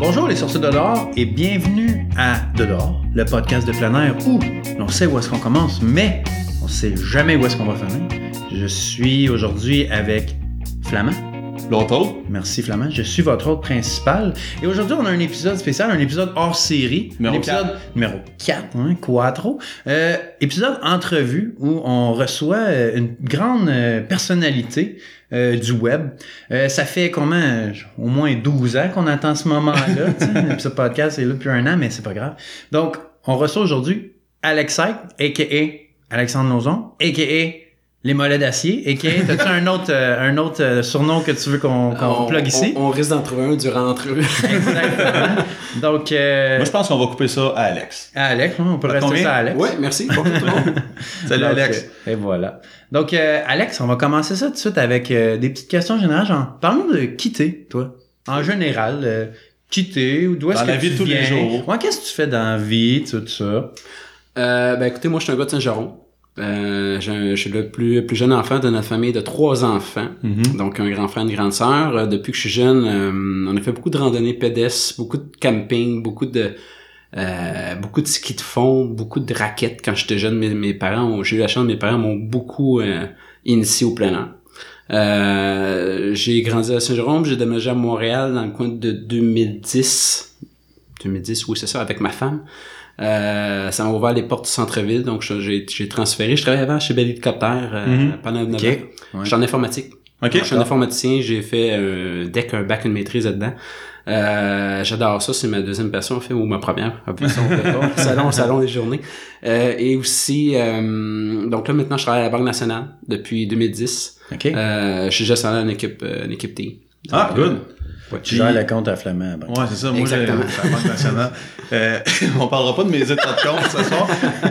Bonjour les sorciers de dehors et bienvenue à De dehors, le podcast de plein air où on sait où est-ce qu'on commence, mais on sait jamais où est-ce qu'on va finir. Je suis aujourd'hui avec Flamand. L'autre autre? Merci Flamand. Je suis votre hôte principal. Et aujourd'hui, on a un épisode spécial, un épisode hors série. Numéro L'épisode numéro 4, hein, Quattro. Euh, épisode entrevue où on reçoit euh, une grande euh, personnalité euh, du web. Euh, ça fait comment? euh, au moins 12 ans qu'on attend ce moment-là. ce podcast est là depuis un an, mais c'est pas grave. Donc, on reçoit aujourd'hui Alex Syke, a.k.a. Alexandre Nozon, a.k.a. Les mollets d'acier, a.k.a. T'as-tu un autre, euh, un autre euh, surnom que tu veux qu'on qu'on on, plug ici? on- on risque d'en trouver un durant l'entrevue. Exactement. Donc, euh, Moi, je pense qu'on va couper ça à Alex. à Alex, hein, on peut rester combien? ça à Alex. ouais, merci. Bonjour tout le monde. Salut Donc, Alex. euh, Et voilà. Donc, euh, Alex, on va commencer ça tout de suite avec euh, des petites questions générales. Genre, parle-nous de quitter, toi. En général, euh, quitter, ou d'où est-ce Dans que la vie tu de tous les viens? jours. Ouais, qu'est-ce que tu fais dans la vie, tout ça? Euh, ben écoutez, moi je suis un gars de Saint-Geron. Euh, je suis le plus, plus jeune enfant de notre famille de trois enfants. Mhm. Donc un grand frère, une grande sœur. Euh, depuis que je suis jeune, euh, on a fait beaucoup de randonnées pédestres, beaucoup de camping, beaucoup de euh, beaucoup de ski de fond, beaucoup de raquettes. Quand j'étais jeune, mes, mes parents, j'ai eu la chance, mes parents m'ont beaucoup initié au plein air. Euh, j'ai grandi à Saint-Jérôme, j'ai déménagé à Montréal dans le coin de 2010. 2010, oui, c'est ça, avec ma femme. Euh, ça m'a ouvert les portes du centre-ville, donc j'ai transféré. Je travaillais avant chez Bell Helicopter euh, Mhm. pendant 9 Ok. ans. Ouais. Je suis en informatique. OK. Je suis un informaticien, j'ai fait un deck, un bac, une maîtrise là-dedans. Euh, J'adore ça, c'est ma deuxième passion en fait, ou ma première. Appelez ça, on peut pas. salon, salon des journées. Euh, et aussi, euh, donc là maintenant je travaille à la Banque nationale depuis 2010. OK? Euh, je suis gestionnaire d'une équipe, euh, une équipe T. Ah, good. Tu gères le compte à Flamand. bon. Ouais, c'est ça. Moi, j'ai Exactement. la Banque nationale. Euh, on parlera pas de mes états de compte ce soir.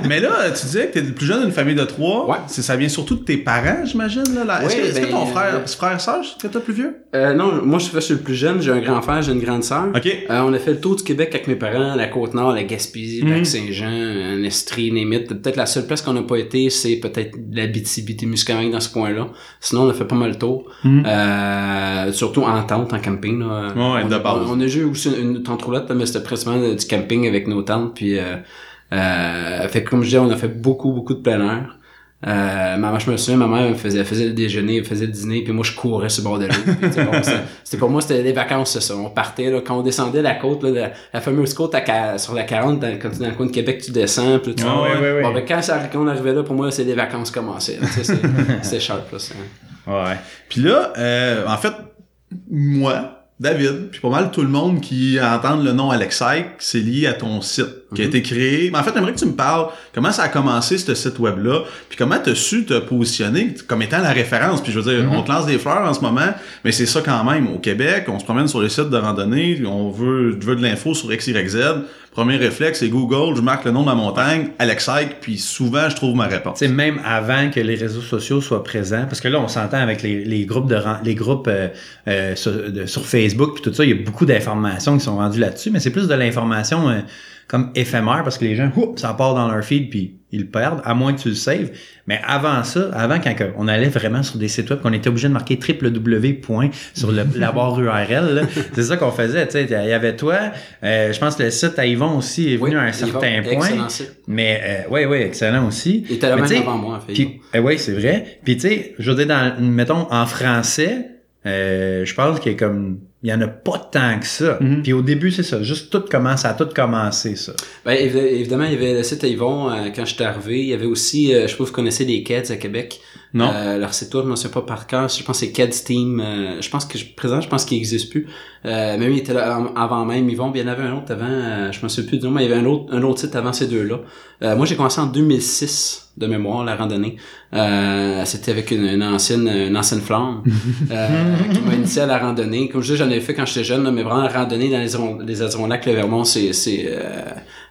Mais là, tu disais que t'es le plus jeune d'une famille de trois. Ouais. C'est- Ça vient surtout de tes parents, j'imagine. Là, là. Est-ce Ouais, que, est-ce que ben, ton frère, euh, c'est frère sage que t'as plus vieux? Euh, non, moi je suis, je suis le plus jeune, j'ai un grand frère, j'ai une grande sœur. OK. Euh, on a fait le tour du Québec avec mes parents, la Côte-Nord, la Gaspésie, Mhm. Saint-Jean, un Estrie, Némite. Peut-être la seule place qu'on n'a pas été, c'est peut-être la BTB-Témiscamingue dans ce coin-là. Sinon, on a fait pas mal le tour. Mhm. Euh, surtout en tente, en camping. Là. Ouais, on, de a, base. on a joué aussi une, une tente roulotte, là, mais c'était principalement du camping avec nos tentes. Puis, euh, euh, fait que comme je disais, on a fait beaucoup, beaucoup de plein air. Euh, maman, je me souviens, ma mère elle faisait, le déjeuner, elle faisait le dîner, puis moi je courais sur le bord de l'eau. C'était- pour moi, c'était les vacances, c'est ça. On partait, là, quand on descendait la côte, là, la, la fameuse côte à, sur la 40, dans, quand tu es dans le coin de Québec, tu descends, puis tu Ah ouais. Bon, ben, quand, ça, quand on arrivait là, pour moi, c'est les vacances commençaient. C'était sharp, là. Ouais. Puis là, euh, en fait, moi, David, puis pas mal tout le monde qui entend le nom Alexei, c'est lié à ton site qui a Mhm. été créé. Mais en fait, j'aimerais que tu me parles comment ça a commencé ce site web-là, puis comment tu as su te positionner comme étant la référence? Puis je veux dire, Mhm. on te lance des fleurs en ce moment, mais c'est ça quand même. Au Québec, on se promène sur les sites de randonnée, on veut, veut de l'info sur XYZ. Premier réflexe, c'est Google, je marque le nom de ma montagne, Alexei, puis souvent, je trouve ma réponse. Sais, même avant que les réseaux sociaux soient présents, parce que là, on s'entend avec les, groupes de les groupes euh, euh, sur Facebook puis tout ça, il y a beaucoup d'informations qui sont rendues là-dessus, mais c'est plus de l'information euh, comme éphémère parce que les gens, ça part dans leur feed puis ils le perdent, à moins que tu le saves. Mais avant ça, avant quand on allait vraiment sur des sites web, qu'on était obligé de marquer www. sur le, la barre URL, c'est ça qu'on faisait. Tu sais, il y avait toi, euh, je pense que le site à Yvon aussi est venu Oui, à un Yvon, certain point. site. Mais euh, oui, oui, excellent aussi. Il était là même avant moi, en fait. puis, eh oui, c'est vrai. Puis tu sais, je veux dire, dans, mettons, en français, euh, je pense qu'il y a comme, il y en a pas tant que ça. Mhm. Puis au début, c'est ça. Juste tout commence, ça a tout commencé, ça. Ben, évi- évidemment, il y avait le site à Yvon euh, quand j'étais arrivé. Il y avait aussi, euh, je sais pas si vous connaissez les Keds à Québec. Non. Euh, leur site web, je ne sais pas par cœur. Je pense que c'est Keds Team. euh, je pense que je, présent, je pense qu'il n'existe plus. Euh, oui, il était là av- avant même Yvon. Puis il y en avait un autre avant. euh, je me souviens plus du nom, mais il y avait un autre, un autre site avant ces deux-là. Euh, moi, j'ai commencé en 2006 de mémoire la randonnée. Euh, C'était avec une, une ancienne, une ancienne flamme euh, qui m'a initié à la randonnée. Comme je dis, j'en ai fait quand j'étais jeune, là, mais vraiment randonnée dans les, les Adirondacks, le Vermont, c'est euh,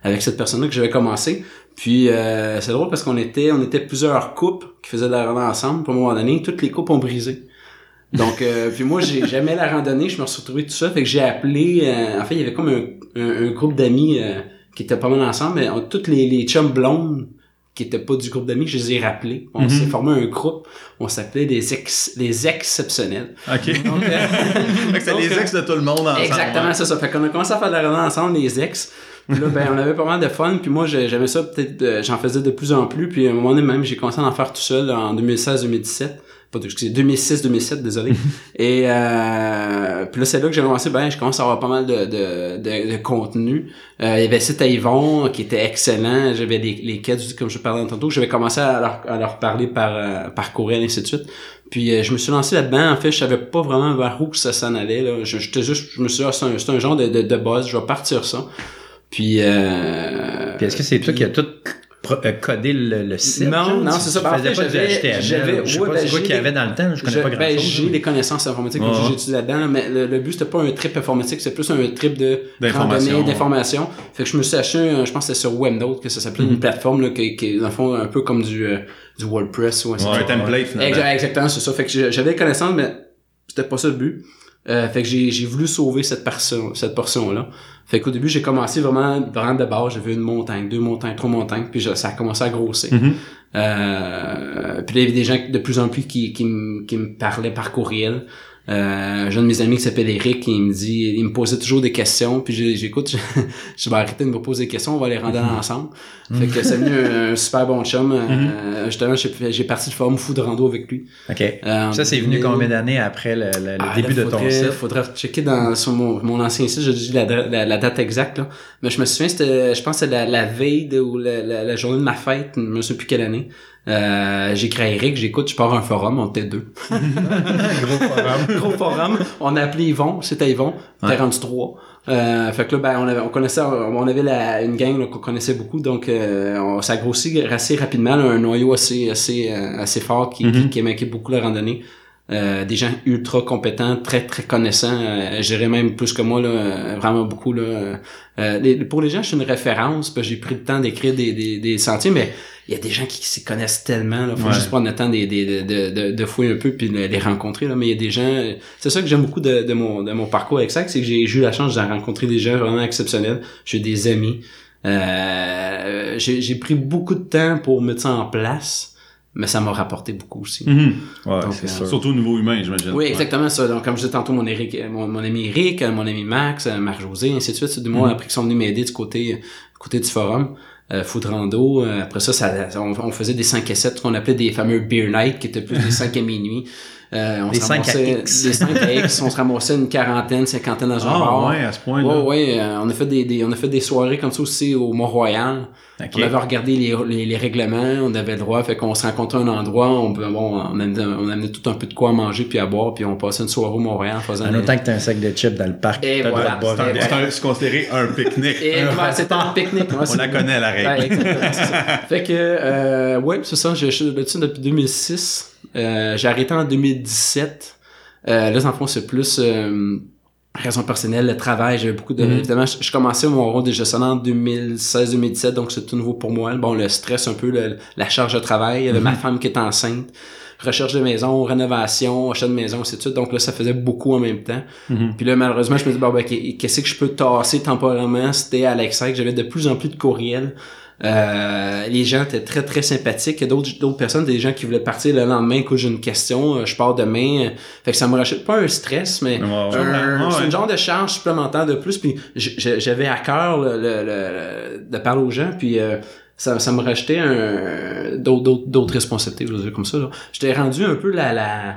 avec cette personne-là que j'avais commencé. Puis euh, c'est drôle parce qu'on était on était plusieurs couples qui faisaient de la randonnée ensemble. Puis à un moment donné, toutes les couples ont brisé. Donc euh, puis moi j'ai jamais la randonnée, je me suis retrouvé tout ça, fait que j'ai appelé. en fait, il y avait comme un, un, un groupe d'amis qui étaient pas mal ensemble, mais on- toutes les, les chums blondes qui étaient pas du groupe d'amis, je les ai rappelés. On Mhm. s'est formé un groupe, on s'appelait les ex, les exceptionnels. OK. Donc, euh, c'est les ex de tout le monde ensemble. Exactement, c'est ça. Fait qu'on a commencé à faire de la randonnée ensemble, les ex. Puis là, ben, on avait pas mal de fun. Puis moi, j'ai- j'aimais ça, peut-être, euh, j'en faisais de plus en plus. Puis à un moment donné, même, j'ai commencé à en faire tout seul en 2016-2017. Pas, excusez, 2006-2007, désolé. Et euh, puis là, c'est là que j'ai commencé, ben, je commence à avoir pas mal de, de, de, de contenu. Euh, il y avait à Yvon, qui était excellent. J'avais les, les quêtes, comme je parlais tantôt. J'avais commencé à leur, à leur parler par, euh, par courriel, et ainsi de suite. Puis euh, je me suis lancé là-dedans. En fait, je savais pas vraiment vers où que ça s'en allait. Là. Je, j'étais juste, je me suis dit, ah, c'est un, c'est un genre de, de, de buzz. Je vais partir ça. Puis, euh, Puis est-ce que c'est toi qui as tout euh, codé le, le site? Non, genre? non, c'est ça. tu en faisais fait, pas du j'avais- j'avais- Je sais ouais, pas ben, c'est quoi qu'il y avait dans le temps. Je connais Je- pas ben, grand-chose. j'ai des connaissances informatiques, Ouais, que là-dedans, mais le, le but c'était pas un trip informatique, c'était plus un trip de D'information, randonnée, ouais. d'information. Fait que je me suis acheté, un- je pense que c'était sur Webnote que ça s'appelait Mhm. une plateforme là, qui, qui est dans le fond un peu comme du euh, du WordPress ou Ouais, un template, finalement. Exact- Exactement, c'est ça. Fait que j'avais des connaissances, mais c'était pas ça le but. Euh, fait que j'ai j'ai voulu sauver cette cette portion là. Fait qu'au début j'ai commencé vraiment vraiment de base, j'avais une montagne, deux montagnes, trois montagnes, puis je- ça a commencé à grossir. Mhm. Euh, puis là, il y avait des gens de plus en plus qui, qui, me, qui me parlaient par courriel. Euh, j'ai un de mes amis qui s'appelle Eric, il me dit, il me posait toujours des questions, puis j'ai- j'écoute, je, je vais arrêter de me poser des questions, on va les rendre ensemble. Fait que c'est devenu un, un super bon chum. Euh, justement, j'ai j'ai parti le forum Fou de rando avec lui. OK. Euh, Ça, c'est venu combien d'années après le, le- le ah, début là, de ton site? Faudrait checker dans, sur mon, mon ancien site, je dis la, la, la date exacte, là. Mais je me souviens, c'était, je pense que c'était la, la veille de, ou la, la, la journée de ma fête, je me souviens plus quelle année. Euh, j'ai écrit à Eric, j'écoute, je pars un forum, on était deux. Gros forum. Gros forum. On a appelé Yvon, c'était Yvon. T'es Ouais. rendu trois. Euh, fait que là, ben, on, avait, on connaissait, on avait la, une gang qu'on connaissait beaucoup, donc euh, on, ça a grossi assez rapidement, là, un noyau assez, assez, euh, assez fort qui, qui, Mhm. qui beaucoup la randonnée. Euh, des gens ultra compétents, très très connaissants, euh, je dirais même plus que moi là, euh, vraiment beaucoup là. les- pour les gens, je suis une référence, parce que j'ai pris le temps d'écrire des, des, des sentiers, mais il y a des gens qui s'y connaissent tellement, là, faut Ouais. juste prendre le temps de, de, de, de, de fouiller un peu puis de les rencontrer là, mais il y a des gens, c'est ça que j'aime beaucoup de, de mon de mon parcours avec ça, c'est que j'ai eu la chance de rencontrer des gens vraiment exceptionnels, j'ai des amis, euh, j'ai pris beaucoup de temps pour mettre ça en place, mais ça m'a rapporté beaucoup aussi. Mhm. Ouais, Donc, euh. Surtout au niveau humain, j'imagine. Oui, Ouais. exactement ça. Donc, comme je disais tantôt, mon, Eric, mon, mon ami Eric, euh, mon ami Max, euh, Marc-José, ainsi de suite. C'est du monde Mhm. après qui sont venus m'aider du côté, du côté du forum. Euh, foot rando. Euh, après ça, ça on, on faisait des 5 et 7 qu'on appelait des fameux beer night, qui étaient plus des 5 à minuit. Euh, on Des se 5 à ramassait- X. Des 5 à X. on se ramassait une quarantaine, cinquantaine dans un Ah, bar. ouais, à ce point-là. Ouais, ouais, euh, on a fait des, des- on a fait des soirées comme ça aussi au Mont-Royal. OK. On avait regardé les, les, les règlements, on avait le droit, fait qu'on se rencontrait à un endroit, on, bon, on, amenait, on amenait tout un peu de quoi à manger puis à boire, puis on passait une soirée au Montréal en faisant En autant que t'as un sac de chips dans le parc, Et voilà. C'est c'est considéré un pique-nique. Et Un ouais, c'était un pique-nique. On c'est- la connaît, la règle. Ouais, c'est. Fait que, euh, ouais, c'est ça, je suis là-dessus depuis 2006. Euh, j'ai arrêté en 2017. Euh, là, dans le fond, c'est plus euh, raison personnelle, le travail. J'avais beaucoup de... Mhm. Évidemment, je, je commençais mon rôle de gestionnaire en 2016-2017, donc c'est tout nouveau pour moi. Bon, le stress un peu, le- la charge de travail. Il y avait ma femme qui était enceinte. Recherche de maison, rénovation, achat de maison, de suite. Donc là, ça faisait beaucoup en même temps. Mhm. Puis là, malheureusement, je me dis, bon, ben, qu'est-ce que je peux tasser temporairement? C'était Alexa, que j'avais de plus en plus de courriels. Euh, les gens étaient très, très sympathiques. Il y a d'autres, d'autres personnes, des gens qui voulaient partir le lendemain, écoute, j'ai une question, euh, je pars demain. Fait que ça me rachète pas un stress, mais ouais. un- Ouais, c'est genre de charge supplémentaire de plus. Puis j'avais à cœur le, le- le- de parler aux gens, puis euh, ça, ça me rachetait un, d'autres, responsabilités, je veux dire comme ça. J'étais rendu un peu la... la...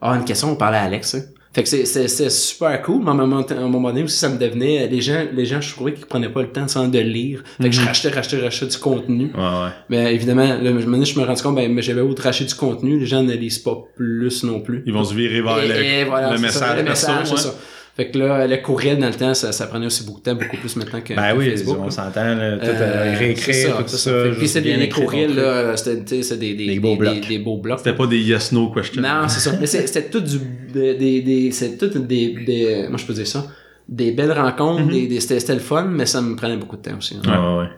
Ah, une question, on parlait à Alex. hein. Fait que c'est, super cool, mais à un moment, à un moment donné aussi, ça me devenait... Les gens, les gens je trouvais qu'ils prenaient pas le temps de, de lire. Fait que je rachetais, rachetais, rachetais du contenu. Ouais, ouais. Mais évidemment, là, je me je me rends compte, ben, mais j'avais autre racheter du contenu, les gens ne lisent pas plus non plus. Ils vont se virer vers Et- le, et voilà, le c'est message. ça, le message, c'est ouais. ça. Fait que là, le courriel dans le temps, ça, ça prenait aussi beaucoup de temps, beaucoup plus maintenant que, Ben que oui, Facebook. on s'entend, là, tout Euh, euh, c'est réécrire, ça, tout ça. Juste Puis c'était bien des courriels, là, c'était, des, des, Des beaux blocs. des, beaux blocs. C'était pas des yes-no questions. Non, c'est ça. Mais c'était tout du, des, des, c'est tout des, des, moi je peux dire ça, des belles rencontres, Mhm. des, des, c'était, le fun, mais ça me prenait beaucoup de temps aussi. hein. Ouais, ouais.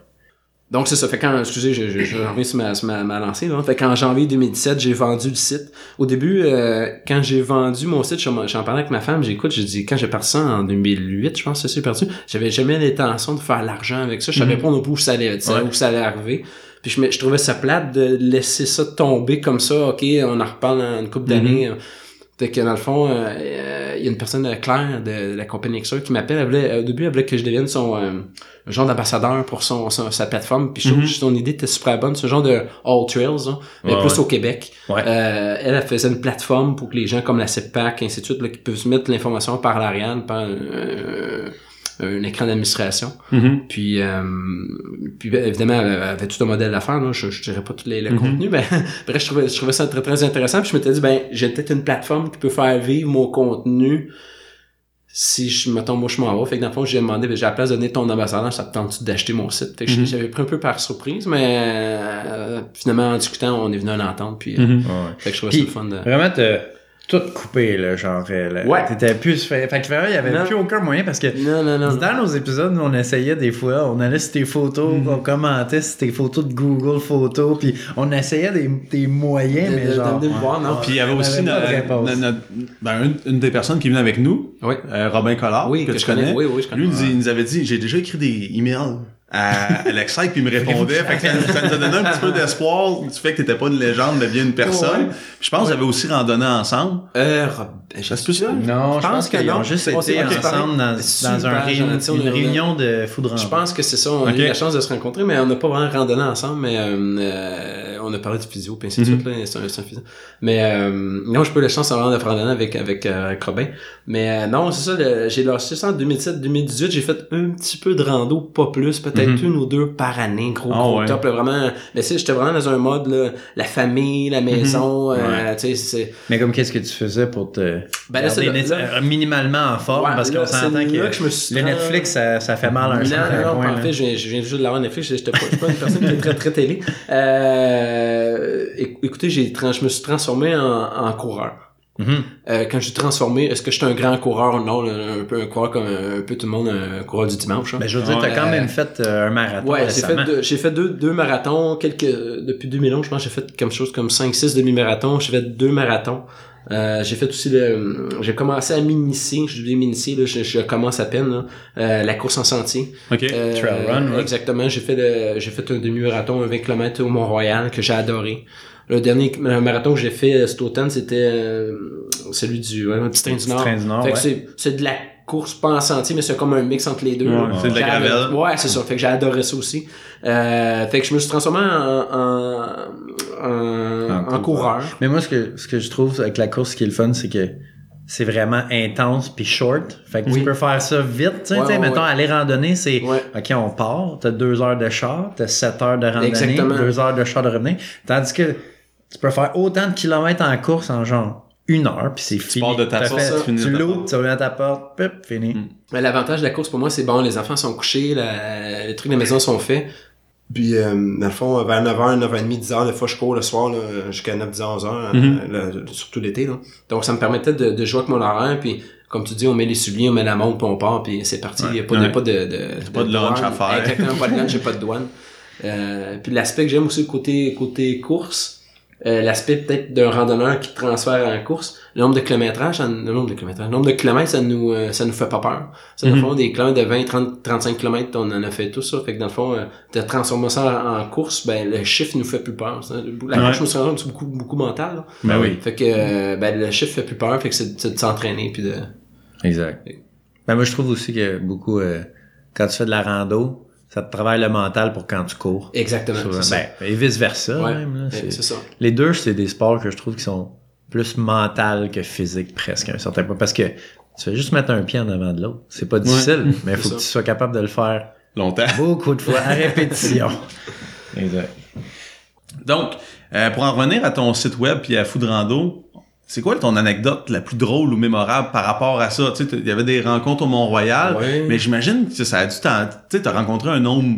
Donc c'est ça. Fait quand, excusez, je, je, je reviens sur ma, sur ma, ma lancée. Là. Fait qu'en janvier 2017, j'ai vendu le site. Au début, euh, quand j'ai vendu mon site, j'en parlais avec ma femme. J'écoute, j'ai dit quand j'ai parti ça en 2008, je pense que c'est perdu. J'avais jamais l'intention de faire l'argent avec ça. Je savais Mhm. pas non plus où ça allait, Ouais. où ça allait arriver. Puis je, me- je trouvais ça plate de laisser ça tomber comme ça. OK, on en reparle dans une couple d'années. Fait que dans le fond, euh, euh, il y a une personne, euh, Claire, de, de la compagnie Xer, qui m'appelle. Elle voulait, au début, elle voulait que je devienne son euh, genre d'ambassadeur pour son, son- sa plateforme. Puis je trouve que son idée était super bonne. Ce genre de All Trails, hein, mais Ouais, plus ouais. au Québec. Ouais. Euh, elle, elle faisait une plateforme pour que les gens comme la CEPAC, ainsi de suite, là, qui peuvent se mettre l'information par l'arrière, par un écran d'administration. Mhm. Puis, euh, puis ben, évidemment, elle avait tout un modèle d'affaires. là. Je, je dirais pas tous les, le contenu, mais bref, je trouvais, je trouvais ça très, très intéressant. Puis je m'étais dit, ben, j'ai peut-être une plateforme qui peut faire vivre mon contenu si je, mettons, moi, je m'en vais. Fait que dans le fond, j'ai demandé, ben, j'ai à la place de donner ton ambassadeur, ça te tente d'acheter mon site? Fait que Mhm. j'avais pris un peu par surprise, mais euh, finalement, en discutant, on est venu à une entente. Puis, euh. Ouais. fait que je trouvais Puis, ça le fun de... Vraiment, t'as tout coupé, là, genre. euh, là. Ouais. T'étais plus. Fait, fait que vraiment, il y avait Non. plus aucun moyen parce que. Non, non, non. Dans nos épisodes, nous, on essayait des fois, on allait sur tes photos, Mhm. on commentait sur tes photos de Google Photos, puis on essayait des, des moyens, De- mais de- genre... de voir, non? Puis il y avait aussi avait pas de no- réponse. no- notre- ben, une, une des personnes qui venait avec nous, Oui. euh, Robin Collard, Oui, que, que tu je connais. connais. Oui, oui, je connais. Lui, il nous avait dit, j'ai déjà écrit des emails à Alexei, puis il me répondait. fait que ça, ça nous a donné un petit peu d'espoir du fait que t'étais pas une légende, mais bien une personne. Ouais. Je pense qu'ils avaient aussi randonné ensemble. Euh, se peut ça? Non, je pense qu'ils ont juste On été ensemble dans, un une réunion de foudre Je pense que c'est ça. On a eu la chance de se rencontrer, mais on n'a pas vraiment randonné ensemble. Mais euh, euh, on a parlé de physio, puis ainsi de Mhm. suite. là, C'est un, physio. Mais euh, non, j'ai pas eu la chance vraiment de randonner avec avec, euh, avec Robin. Mais euh, non, c'est ça. J'ai lâché ça en 2017-2018. J'ai fait un petit peu de rando, pas plus, peut-être Mhm. une ou deux par année, gros Ah gros ouais. top. là, vraiment. Mais tu j'étais vraiment dans un mode là, la famille, la maison. euh, tu sais, c'est Mais comme qu'est-ce que tu faisais pour te Ben là, garder là- net- là- euh, minimalement en forme? Ouais, parce qu'on s'entend que, que je me suis le Netflix ça, ça fait mal à un non, certain non, non, point. en là. fait, je viens, je viens juste de l'avoir Netflix, pas, je suis pas une personne qui est très, très télé. Euh, éc- écoutez, j'ai, je me suis transformé en, en coureur. Mhm. Euh, quand je suis transformé, est-ce que je suis un grand coureur? Non, là, un peu un coureur comme un, peu tout le monde, un coureur du dimanche. hein. Ben, je veux dire, t'as quand même fait euh, un marathon Ouais, j'ai fait, récemment. deux, j'ai fait deux, deux marathons, quelques, depuis 2011, je pense, j'ai fait quelque chose comme 5-6 demi-marathons, j'ai fait deux marathons. Euh, j'ai fait aussi le, j'ai commencé à m'initier, je vais m'initier, là, je, je commence à peine, là, euh, la course en sentier. OK. Euh, Trail run, ouais. Exactement. J'ai fait le, j'ai fait un demi-marathon, un 20 km au Mont-Royal que j'ai adoré. Le dernier marathon que j'ai fait euh, cet automne, c'était euh, celui du ouais, petit train du Nord. Train du Nord, fait que ouais. c'est, c'est de la course pas en sentier, mais c'est comme un mix entre les deux. Ouais, c'est de la gravelle. Ouais, c'est ça. Fait que j'ai adoré ça aussi. Euh, fait que je me suis transformé en, en, en, En coureur. Mais moi, ce que, ce que je trouve avec la course qui est le fun, c'est que c'est vraiment intense puis short. Fait que Oui. tu peux faire ça vite. Tu sais, Ouais, tu sais, ouais, mettons, ouais. aller randonner, c'est Ouais. OK, on part, t'as deux heures de char, t'as sept heures de randonnée, Exactement. deux heures de char de revenir. Tandis que tu peux faire autant de kilomètres en course en genre une heure, puis c'est fini. pars de ta fait- tu tu de ta l'ouvres, porte. tu reviens à ta porte, pip, fini. Mm. Mais l'avantage de la course pour moi, c'est bon, les enfants sont couchés, la- les trucs de la maison sont faits. Puis, euh, dans le fond, vers 9h, 9h30, 10h, des fois, je cours le soir, là, jusqu'à 9, 10, 11h, euh, Mhm. là, surtout l'été, là. Donc, ça me permettait de, de jouer avec mon horaire, puis, comme tu dis, on met les souliers, on met la montre, puis on part, puis c'est parti. Il n'y a pas, de- Ouais. pas de, de, pas de lunch douane. à faire. Exactement, pas de lunch, j'ai pas de douane. Euh, puis l'aspect que j'aime aussi côté côté course, euh, l'aspect peut-être d'un randonneur qui transfère en course, le nombre de kilométrages, le nombre de kilométrages, le nombre de kilomètres, ça nous euh, ça nous fait pas peur. Ça, dans le Mhm. fond, des kilomètres de 20, 30, 35 kilomètres, on en a fait tout ça. Fait que dans le fond, euh, de transformer ça en, en course, ben le chiffre nous fait plus peur. ça. La Ouais. course, je me suis rendu beaucoup, beaucoup mental. là. Ben oui. Fait que euh, ben le chiffre fait plus peur, fait que c'est c'est de s'entraîner puis de. Exact. Ben, moi, je trouve aussi que beaucoup, euh, quand tu fais de la rando, ça te travaille le mental pour quand tu cours. Exactement. Ça. Ben, et vice versa, Ouais, même. Là, Ouais, c'est- c'est ça. Les deux, c'est des sports que je trouve qui sont plus mental que physique presque à un certain point. Parce que tu fais juste mettre un pied en avant de l'autre. C'est pas difficile, mais il faut que tu sois capable de le faire Longtemps. beaucoup de fois à répétition. exact. Donc, euh, pour en revenir à ton site web puis à Foudrando, c'est quoi ton anecdote la plus drôle ou mémorable par rapport à ça? Tu sais, il y avait des rencontres au Mont-Royal, Ouais. mais j'imagine que ça a dû t'en- tu sais, t'as rencontré un nombre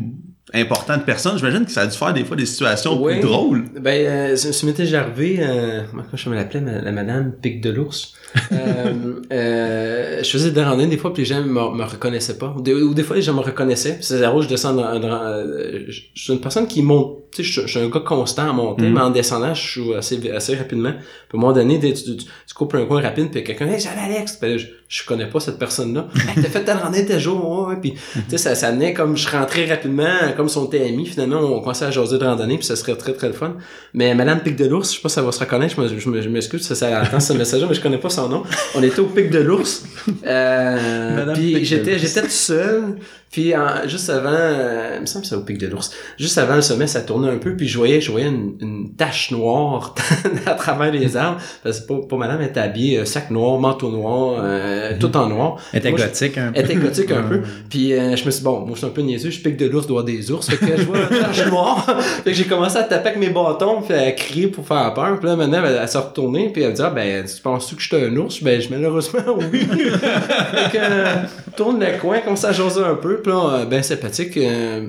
important de personnes. J'imagine que ça a dû faire des fois des situations plus drôles. Ben, euh, ce ce m'était arrivé, euh, comment je me l'appelais, la madame Pic de l'ours? Euh, euh, je faisais des randonnées des fois, puis les gens me, me reconnaissaient pas. Ou des, ou des fois, les gens me reconnaissaient. C'est route, je descends dans, dans- euh, je suis une personne qui monte. Tu sais, je, suis- je suis un gars constant à monter, Mhm. mais en descendant, je suis assez, assez rapidement. Puis à un moment donné, tu, tu, tu, tu coupes un coin rapide, puis quelqu'un, hey, salut Alex! Puis là, je, je connais pas cette personne-là. hey, t'as fait telle randonnée tel jour, ouais, ouais. Puis, tu sais, ça, ça venait comme je rentrais rapidement, comme si on était amis. Finalement, on commençait à jaser de randonnée, puis ça serait très, très le fun. Mais Madame Pic de l'Ours, je sais pas si ça va se reconnaître, je m'excuse, ça, ça attend ce message mais je connais pas son nom. On était au Pic de l'Ours. Euh, puis j'étais, l'Ours. j'étais tout seul. Puis en- juste avant, euh, il me semble que c'est au Pic de l'Ours. Juste avant le sommet, ça tournait un peu, puis je voyais, je voyais une, une tache noire à travers les arbres. Parce que pas, pas madame elle était habillée, euh, sac noir, manteau noir, euh, tout en noir. Elle était je- gothique un peu. elle était gothique un peu. Puis euh, je me suis dit, bon, moi je suis un peu niaiseux, je pique de l'ours, doigt des ours. Fait que je vois une tache noire. fait que j'ai commencé à taper avec mes bâtons, puis à crier pour faire peur. Puis là, maintenant, elle, elle s'est retournée, puis elle me dit, ah, ben, tu penses-tu que j'étais un ours? Ben, je, malheureusement, oui. fait que, euh, tourne le coin, commence à jaser un peu, puis là, euh, ben sympathique. euh,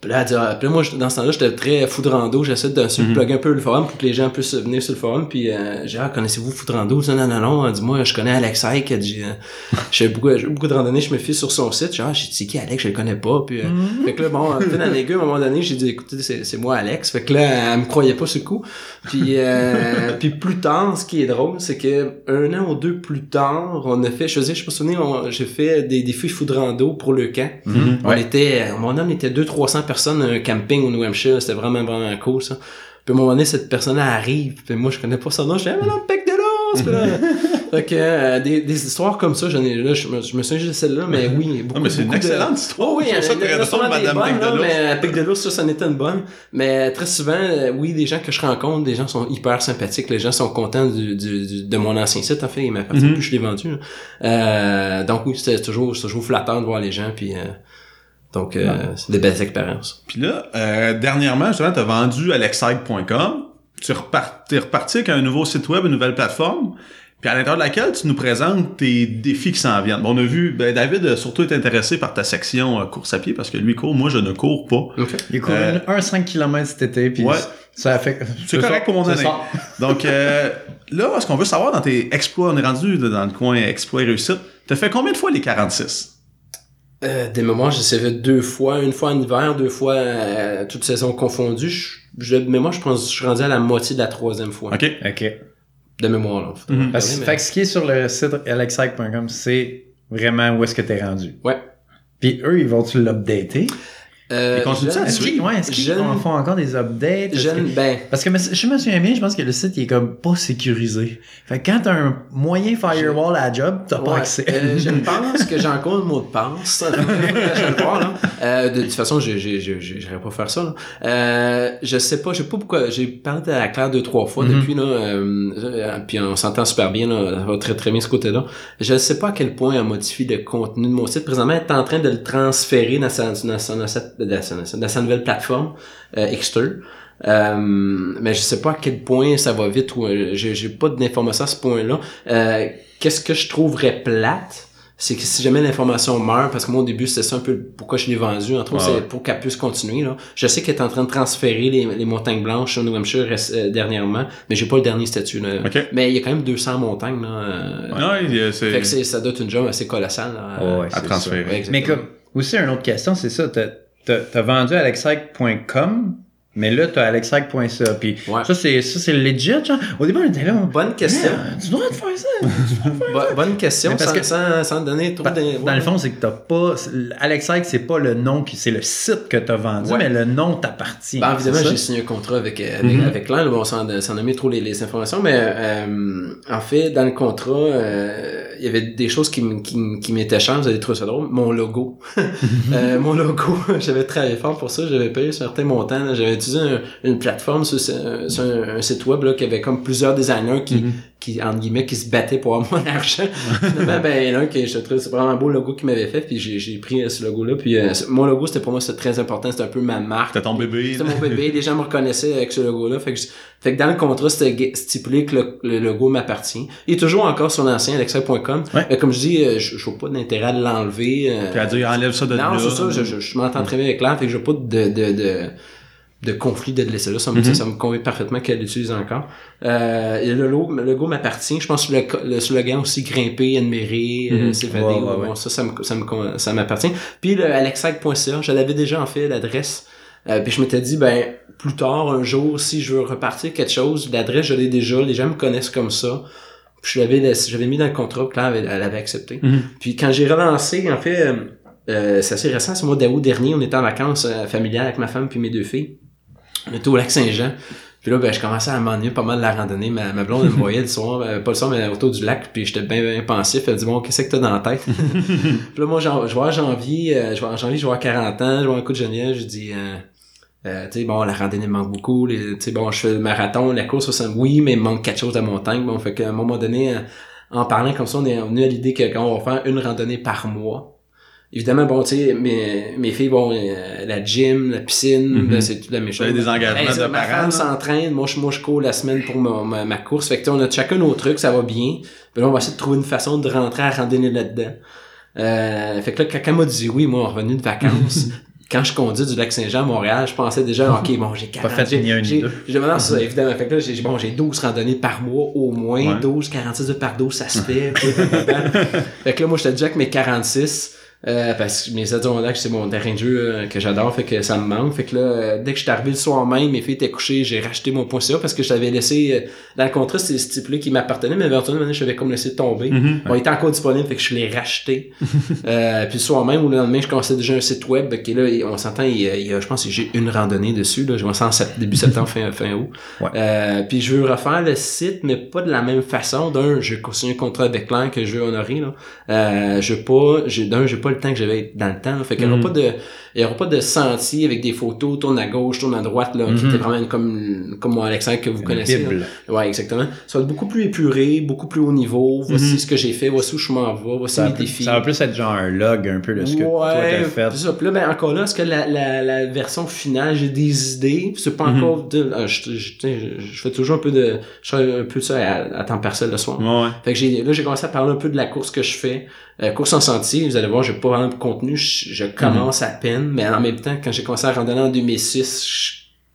puis là, elle dit, ah, puis là, moi, dans ce temps-là, j'étais très foudrando. J'essaie de se plugger un peu le forum pour que les gens puissent venir sur le forum. Puis, euh, j'ai dit, ah, connaissez-vous Foudrando? Non, non, non. Elle dit, moi, je connais Alex Ike. Elle dit, euh, je fais beaucoup, j'ai beaucoup de randonnées, je me fie sur son site. J'ai dit, ah, j'ai dit, c'est qui Alex? Je le connais pas. Puis, euh, fait que là, bon, en fin d'année, à un moment donné, j'ai dit, écoutez, c'est, c'est moi, Alex. Fait que là, elle me croyait pas sur le coup. Puis, euh, puis plus tard, ce qui est drôle, c'est que un an ou deux plus tard, on a fait, je faisais, je me souviens, on- j'ai fait des défis Foudrando pour le camp. Mhm. On était, mon homme était 200-300 personnes à un camping au New Hampshire. C'était vraiment, vraiment cool, ça. Puis à un moment donné, cette personne-là arrive. Puis moi, je connais pas son nom. Je dis, ah, madame Peck de fait que, euh, des, des histoires comme ça, j'en ai, là, je me, je me souviens juste de celle-là, mais oui. Beaucoup, Non, mais c'est une de- excellente histoire. Oh oui, ça des Madame bonnes, de là, l'Ours. mais Pic de l'Ours, ça, ça en était une bonne. Mais très souvent, euh, oui, les gens que je rencontre, les gens sont hyper sympathiques, les gens sont contents du, du, du- de mon ancien site, en fait, il m'appartient Mhm. plus, je l'ai vendu. là. Euh, donc oui, c'était toujours, c'est toujours flatteur de voir les gens, puis euh, donc euh, c'est des belles expériences. Puis là, euh, dernièrement, justement, t'as vendu alexide.com. Tu repars, t'es reparti avec un nouveau site web, une nouvelle plateforme. Puis à l'intérieur de laquelle tu nous présentes tes défis qui s'en viennent. Bon, on a vu, ben, David a surtout été intéressé par ta section euh, course à pied parce que lui court, moi je ne cours pas. Il a couru Euh, un 5 km cet été, puis Ouais. ça a fait... C'est correct pour mon c'est année. ça. Donc euh, là, ce qu'on veut savoir dans tes exploits, on est rendu dans le coin exploits et réussite. T'as fait combien de fois les 46? Euh, des moments, j'essayais deux fois, une fois en hiver, deux fois euh, toutes saisons confondues. Je, je, de mémoire, je pense, je suis rendu à la moitié de la troisième fois. OK. OK. De mémoire, là. Mhm. Parce, regarder, fait que ce qui est sur le site alexike.com, c'est vraiment où est-ce que t'es rendu. Ouais. Puis eux, ils vont-tu l'updater? Euh, Ils continuent ça Est-ce qu'ils ouais, est-ce qu'ils jeune- en font encore des updates? Est-ce jeune, que- ben, Parce que je me souviens bien, je pense que le site il est comme pas sécurisé. Fait que quand t'as un moyen firewall à la job, t'as pas accès. euh, je pense que j'ai encore le mot de passe. je vais le voir, là. Euh, de toute façon, je je- je- je- j'irais pas faire ça. Là. Euh, je sais pas, je sais pas pourquoi. J'ai parlé à la Claire deux, trois fois Mhm. depuis, là. euh, euh, puis on s'entend super bien, là. Ça va très très bien ce côté-là. Je sais pas à quel point elle modifie le contenu de mon site. Présentement, elle est en train de le transférer dans sa, dans sa, dans sa, dans sa- dans sa nouvelle plateforme, euh, Xter. Euh, mais je sais pas à quel point ça va vite ou euh, j'ai j'ai pas d'informations à ce point-là. Euh, Qu'est-ce que je trouverais plate? C'est que si jamais l'information meurt, parce que moi au début c'était ça un peu pourquoi je l'ai vendu, entre autres Ouais, c'est pour qu'elle puisse continuer. Là. Je sais qu'elle est en train de transférer les, les montagnes blanches au New Hampshire euh, dernièrement, mais j'ai pas le dernier statut. Là. OK. Mais il y a quand même 200 montagnes. Là, euh, Ouais, il y a- c'est Fait que c'est- ça doit être une job assez colossale. Là, Ouais, à c'est transférer. Mais comme, aussi, une autre question, c'est ça. T'as, vendu alexike.com, mais là, t'as alexike.ca. Puis Ouais. ça, c'est, ça, c'est legit, genre. Au début, on était là. Bonne question. Tu dois te faire ça. Bo- bonne question, parce sans, que- sans, sans donner trop Pa- d'in- Dans le fond, c'est que t'as pas. Alexike, c'est pas le nom, qui, c'est le site que t'as vendu, Ouais. mais le nom t'appartient. Ben, évidemment, ça? j'ai signé un contrat avec, euh, avec, Mhm. avec Claire, là, bon, sans, sans nommer trop les, les informations, mais euh, en fait, dans le contrat, euh, il y avait des choses qui, qui, m'étaient chères, vous allez trouver ça drôle. Mon logo. Euh, mon logo, j'avais travaillé fort pour ça, j'avais payé un certain montant, là. j'avais utilisé un- une plateforme sur, ce- sur un, un site web là, qui avait comme plusieurs designers qui, Mhm. Qui entre guillemets, qui se battaient pour avoir mon argent. Finalement, ben, en un qui, je trouve, c'est vraiment un beau logo qu'il m'avait fait, puis j'ai, j'ai pris euh, ce logo-là, puis euh, mon logo, c'était pour moi, c'était très important, c'était un peu ma marque. C'était ton bébé. C'était mon bébé, les gens me reconnaissaient avec ce logo-là. Fait que, fait que dans le contrat, c'était stipulé que le, le logo m'appartient. Il est toujours encore sur l'ancien, alexa.com. Ouais. Mais comme je dis, euh, je, je vois pas d'intérêt à l'enlever. euh, Puis a dit, enlève ça de là. non, c'est ça, je, je, je m'entends très bien avec Claire, fait que j'ai pas de, de, de, de conflit de laisser là. Ça me, Mhm. ça me convient parfaitement qu'elle l'utilise encore. Euh, et le logo, le logo m'appartient. Je pense que le, le slogan aussi, grimper, admirer, euh, s'évader. Ouais, ouais, ça, ça me, ça me, ça m'appartient. Puis le alexag.ca, je l'avais déjà en fait, l'adresse. Euh, puis je m'étais dit, ben, plus tard, un jour, si je veux repartir quelque chose, l'adresse, je l'ai déjà, les gens me connaissent comme ça. Puis je l'avais laissé- j'avais mis dans le contrat, puis là, elle avait, elle avait accepté. Mhm. Puis quand j'ai relancé, en fait, euh, euh, c'est assez récent, c'est mois d'août dernier, on était en vacances euh, familiales avec ma femme puis mes deux filles. On était au lac Saint-Jean. Puis là, ben, je commençais à m'ennuyer pas mal de la randonnée. Ma, ma blonde, elle me voyait le soir, euh, pas le soir, mais autour du lac, puis j'étais bien, bien pensif. Elle dit, bon, qu'est-ce que t'as dans la tête? puis là, moi, je vois en janvier, euh, je vois en janvier, je vois 40 ans, je vois un coup de Geneviève, je dis, euh, euh, tu sais, bon, la randonnée me manque beaucoup. Tu sais, bon, je fais le marathon, la course, ça, oui, mais il me manque quelque chose à montagne. Bon, fait qu'à un moment donné, euh, en parlant comme ça, on est venu à l'idée que quand on va faire une randonnée par mois, Évidemment, bon, tu sais, mes, mes filles, bon, euh, la gym, la piscine, Mhm. là, c'est toute la même chose. avez des engagements Hey, ça, de Ma parents, femme s'entraîne, moi je, moi, je cours la semaine pour ma, ma, ma course. Fait que, tu sais, on a chacun nos trucs, ça va bien. Puis là, on va essayer de trouver une façon de rentrer à randonnée là-dedans. Euh, fait que là, quand m'a dit oui, moi, revenu de vacances, quand je conduis du lac Saint-Jean à Montréal, je pensais déjà, OK, bon, j'ai 40. fait j'ai- ni un ni j'ai- ça, évidemment. Fait que là, j'ai, bon, j'ai 12 randonnées par mois, au moins. Ouais. 12, 46 de par 12, ça se fait. fait que là, moi, j'étais déjà avec mes 46. Euh, parce que mes Adirondacks, c'est mon terrain de jeu euh, que j'adore, fait que ça me manque. Fait que là, euh, dès que je suis arrivé le soir même, mes filles étaient couchées, j'ai racheté mon point .ca parce que je t'avais laissé, euh, dans le contrat, c'est stipulé qui m'appartenait, mais éventuellement, je l'avais comme laissé tomber. Bon, il était encore disponible, fait que je l'ai racheté. euh, puis le soir même ou le lendemain, je commençais déjà un site web, qui là, on s'entend, il, y a- il y a, je pense que j'ai une randonnée dessus, là, je vois ça en sept- début septembre, fin, fin août. Ouais. Euh, puis je veux refaire le site, mais pas de la même façon. D'un, j'ai signé un contrat avec Claire que je veux honorer, là. Je veux pas, j'ai, d'un, j'ai pas le temps que j'avais dans le temps, là. Fait qu'il y aura pas de, il y aura pas de sentier avec des photos, tourne à gauche, tourne à droite, là, qui Mhm. était vraiment comme, comme mon Alexandre que vous Une connaissez. Bible. Ouais, exactement. Ça va être beaucoup plus épuré, beaucoup plus haut niveau. Voici Mhm. ce que j'ai fait, voici où je m'en vais, voici Ça mes défis. ça va plus être genre un log un peu de ce que toi t'as fait. ça. Puis là, ben, encore là, est-ce que la, la, la version finale, j'ai des idées, c'est pas Mhm. encore de, euh, je, je, je, fais toujours un peu de, je fais un peu de ça à, à temps partiel le soir. Ouais. Fait que j'ai, là, j'ai commencé à parler un peu de la course que je fais. Euh, course en sentier, vous allez voir, j'ai pas vraiment de contenu, je, je commence à peine, mais en même temps, quand j'ai commencé à randonner en 2006, je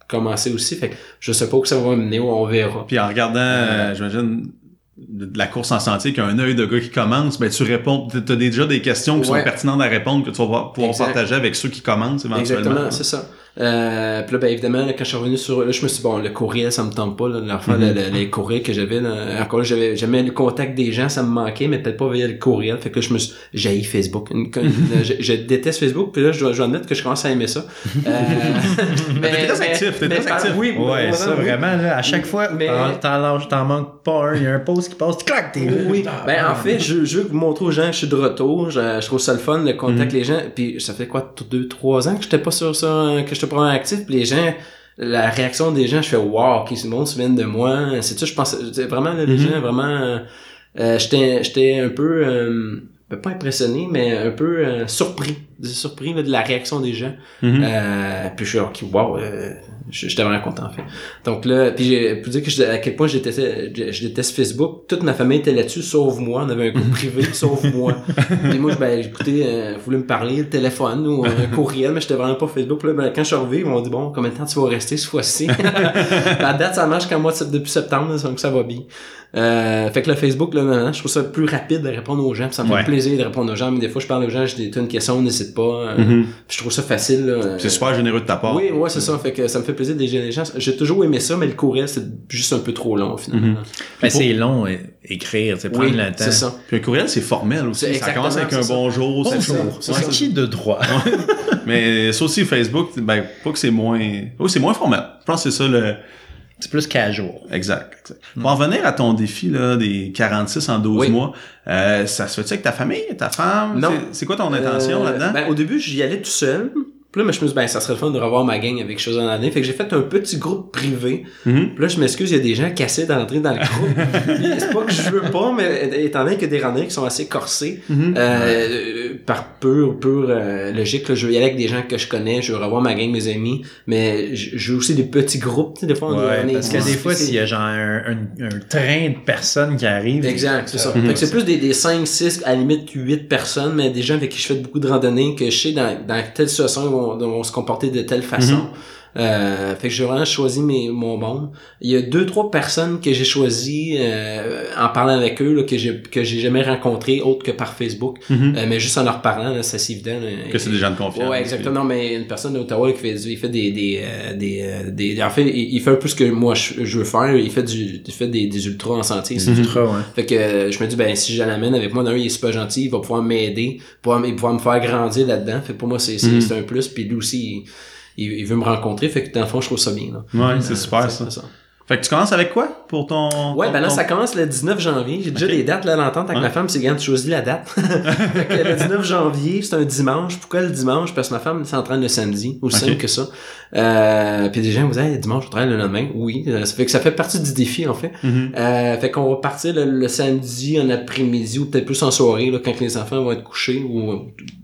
commençais aussi, fait que je sais pas où ça va mener, on verra. Puis en regardant, euh, j'imagine, de la course en sentier, qu'un œil de gars qui commence, ben tu réponds, t'as déjà des questions qui Ouais. sont pertinentes à répondre que tu vas pouvoir pouvoir Exact. partager avec ceux qui commencent éventuellement. Exactement, c'est ça. Euh, puis là, ben, évidemment, là, quand je suis revenu sur, là, je me suis dit, bon, le courriel, ça me tente pas, là, de leur faire Mhm. le- le- les courriels que j'avais, là. Encore là, j'avais, j'aimais le contact des gens, ça me manquait, mais peut-être pas via le courriel. Fait que là, je me suis, j'ai Facebook. Une- une- je, je déteste Facebook, puis là, je dois, je dois admettre que je commence à aimer ça. Euh, Ben, t'es très actif, t'es mais très actif. Oui, Ouais, oui, ça oui. vraiment, là, à chaque fois, Mais- t'en- manques pas un, il y a un post qui passe, tu claques, t'es. Oui, ben en fait, je, je veux vous montrer aux gens que je suis de retour. Je, je trouve ça le fun, le contact Mhm. les gens. Puis ça fait quoi, deux, trois ans que j'étais pas sur ça, que j'étais pas actif. Puis les gens, la réaction des gens, je fais wow, c'est le monde se souviennent de moi. C'est ça, je pense, c'est vraiment là, les Mhm. gens, vraiment, euh, euh, j'étais, un peu, euh, pas impressionné, mais un peu euh, surpris, surpris là, de la réaction des gens. Mhm. Euh, puis je suis ok, wow, euh, je- j'étais vraiment content en fait. Donc là, puis j'ai pour dire que je- à quel point je déteste Facebook. Toute ma famille était là-dessus, sauf moi. On avait un groupe privé, sauf moi. Puis moi, je, ben, écoutez, euh, voulez me parler, le téléphone ou un courriel, mais j'étais vraiment pas Facebook. Puis là, ben, quand je suis arrivé, ils m'ont dit bon, combien de temps tu vas rester cette fois-ci? La date, ça marche quand moi c'est depuis septembre, donc ça va bien. Euh, fait que le Facebook, là, maintenant, je trouve ça plus rapide de répondre aux gens. puis ça me fait Ouais. plaisir de répondre aux gens. Mais des fois, je parle aux gens, je dis, t'as une question, n'hésite pas. Puis je trouve ça facile. là. C'est super généreux de ta part. Oui, ouais, c'est ça. Fait que ça me fait plaisir de les gens. J'ai toujours aimé ça, mais le courriel, c'est juste un peu trop long, finalement. Mhm. Ben, c'est long, euh, écrire, c'est prendre Oui, le temps. c'est ça. Puis un courriel, c'est formel aussi. Ça commence avec un ça. bonjour, c'est chaud. C'est qui de droit? Mais ça aussi, Facebook, ben, pas que c'est moins... Oui, c'est moins formel. Je pense que c'est ça le... C'est plus casual. Exact. exact. Pour en venir à ton défi là, des 46 en 12 Oui. mois, euh, ça se fait-tu avec ta famille, ta femme? Non. C'est- C'est quoi ton intention Euh, là-dedans? Ben, au début, j'y allais tout seul. Puis là, mais je me suis dit, ben, ça serait le fun de revoir ma gang avec chose en année. Fait que j'ai fait un petit groupe privé. Mhm. Puis là, je m'excuse, il y a des gens cassés d'entrer dans le groupe. C'est pas que je veux pas, mais étant donné qu'il y a des randonnées qui sont assez corsées, Mhm. euh, par pure, pure euh, logique, là, je veux y aller avec des gens que je connais, je veux revoir ma gang, mes amis, mais je, veux aussi des petits groupes, tu sais, des fois, on Ouais, parce que des fois, s'il y a genre un, un- un train de personnes qui arrivent. Exact, c'est ça. Mhm. Fait que c'est plus des, des 5, 6, à la limite 8 personnes, mais des gens avec qui je fais beaucoup de randonnées, que je sais dans, dans telle situation, ils vont se comporter de telle façon. Euh, fait que j'ai vraiment choisi mes, mon monde. Il y a deux, trois personnes que j'ai choisi euh, en parlant avec eux, là, que j'ai que j'ai jamais rencontré autre que par Facebook. Mhm. Euh, mais juste en leur parlant, là, ça c'est évident. là. Que c'est des gens de confiance. Ouais, exactement. Mais une personne d'Ottawa qui fait, il fait des, des, euh, des, euh, des, en fait, il, fait un peu ce que moi je, je veux faire. Il fait du, il fait des, des ultras en sentier. C'est ultra, ouais. Fait que euh, je me dis, ben, si je l'amène avec moi, d'un, il est super gentil, il va pouvoir m'aider, il va pouvoir me faire grandir là-dedans. Fait que pour moi, c'est, c'est, c'est un plus. Puis lui aussi, il, il, il veut me rencontrer. Fait que dans le fond, je trouve ça bien. Là. Ouais, c'est Euh, super c'est ça. Fait que tu commences avec quoi pour ton. Ouais, ton- ben là, ton- ça commence le 19 janvier. J'ai déjà les dates, là, l'entente avec Ouais. ma femme, c'est quand tu choisis la date. fait que le 19 janvier, c'est un dimanche. Pourquoi le dimanche? Parce que ma femme s'entraîne le samedi. Aussi simple que ça. Euh, puis des gens vous disent, dimanche, je travaille le lendemain. Oui. euh, Ça fait que ça fait partie du défi, en fait. Mhm. Euh, fait qu'on va partir le, le samedi en après-midi ou peut-être plus en soirée, là, quand les enfants vont être couchés ou euh,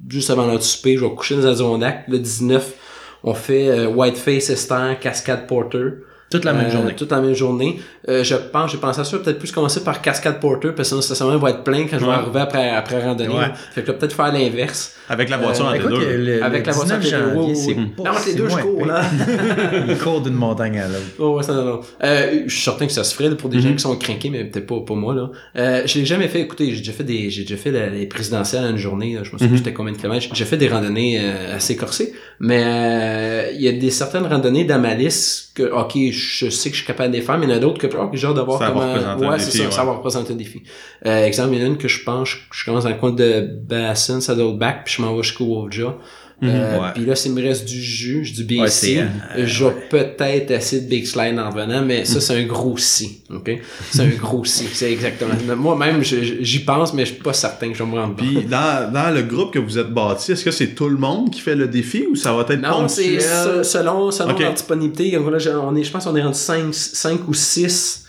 juste avant leur souper, je vais coucher dans un Zondac. Le 19, on fait euh, Whiteface, Esther, Cascade Porter. Toute la même Euh, journée. Toute la même journée. Euh, je pense, j'ai pensé à ça, peut-être plus commencer par Cascade Porter, parce que sinon, le stationnement va être plein quand je vais Ouais. arriver après, après randonnée. Ouais. Fait que peut-être faire l'inverse. Avec la voiture Euh, entre les deux. le, Avec le la voiture 19 entre les deux, janvier, c'est pas Non, si deux, je cours, là. Il court d'une montagne à l'autre. Oh, ouais, ça, non, non. Euh, je suis certain que ça se ferait pour des Mhm. gens qui sont craqués, mais peut-être pas pour moi. là. Euh, je l'ai jamais fait. Écoutez, j'ai déjà fait des, j'ai déjà fait la- les présidentielles en une journée. là. Je me souviens Mhm. plus c'était combien de kilomètres. J'ai fait des randonnées euh, assez corsées, mais euh, il y a des certaines randonnées dans ma liste que, ok, je sais que je suis capable de les faire, mais il y en a d'autres que, oh, j'ai hâte de voir comment. Ouais, c'est ça, ouais. va représenter un défi. Euh, exemple, il y en a une que je pense, je, je commence dans le coin de Bassin, Saddleback, puis je m'en vais jusqu'au Wovja. Euh, Ouais. Puis là, s'il me reste du jus, je dis bien Ouais, c'est, euh, je vais peut-être essayer de Big Slide en revenant, mais ça, c'est un gros si. OK? C'est un gros si. C'est exactement. Moi-même, je- je- j'y pense, mais je suis pas certain que je vais me rendre Puis dans, dans le groupe que vous êtes bâti, est-ce que c'est tout le monde qui fait le défi ou ça va être Non, c'est selon, selon Ok. leur disponibilité. Donc là, j'ai- on est, je pense qu'on est rendu 5, 5 ou 6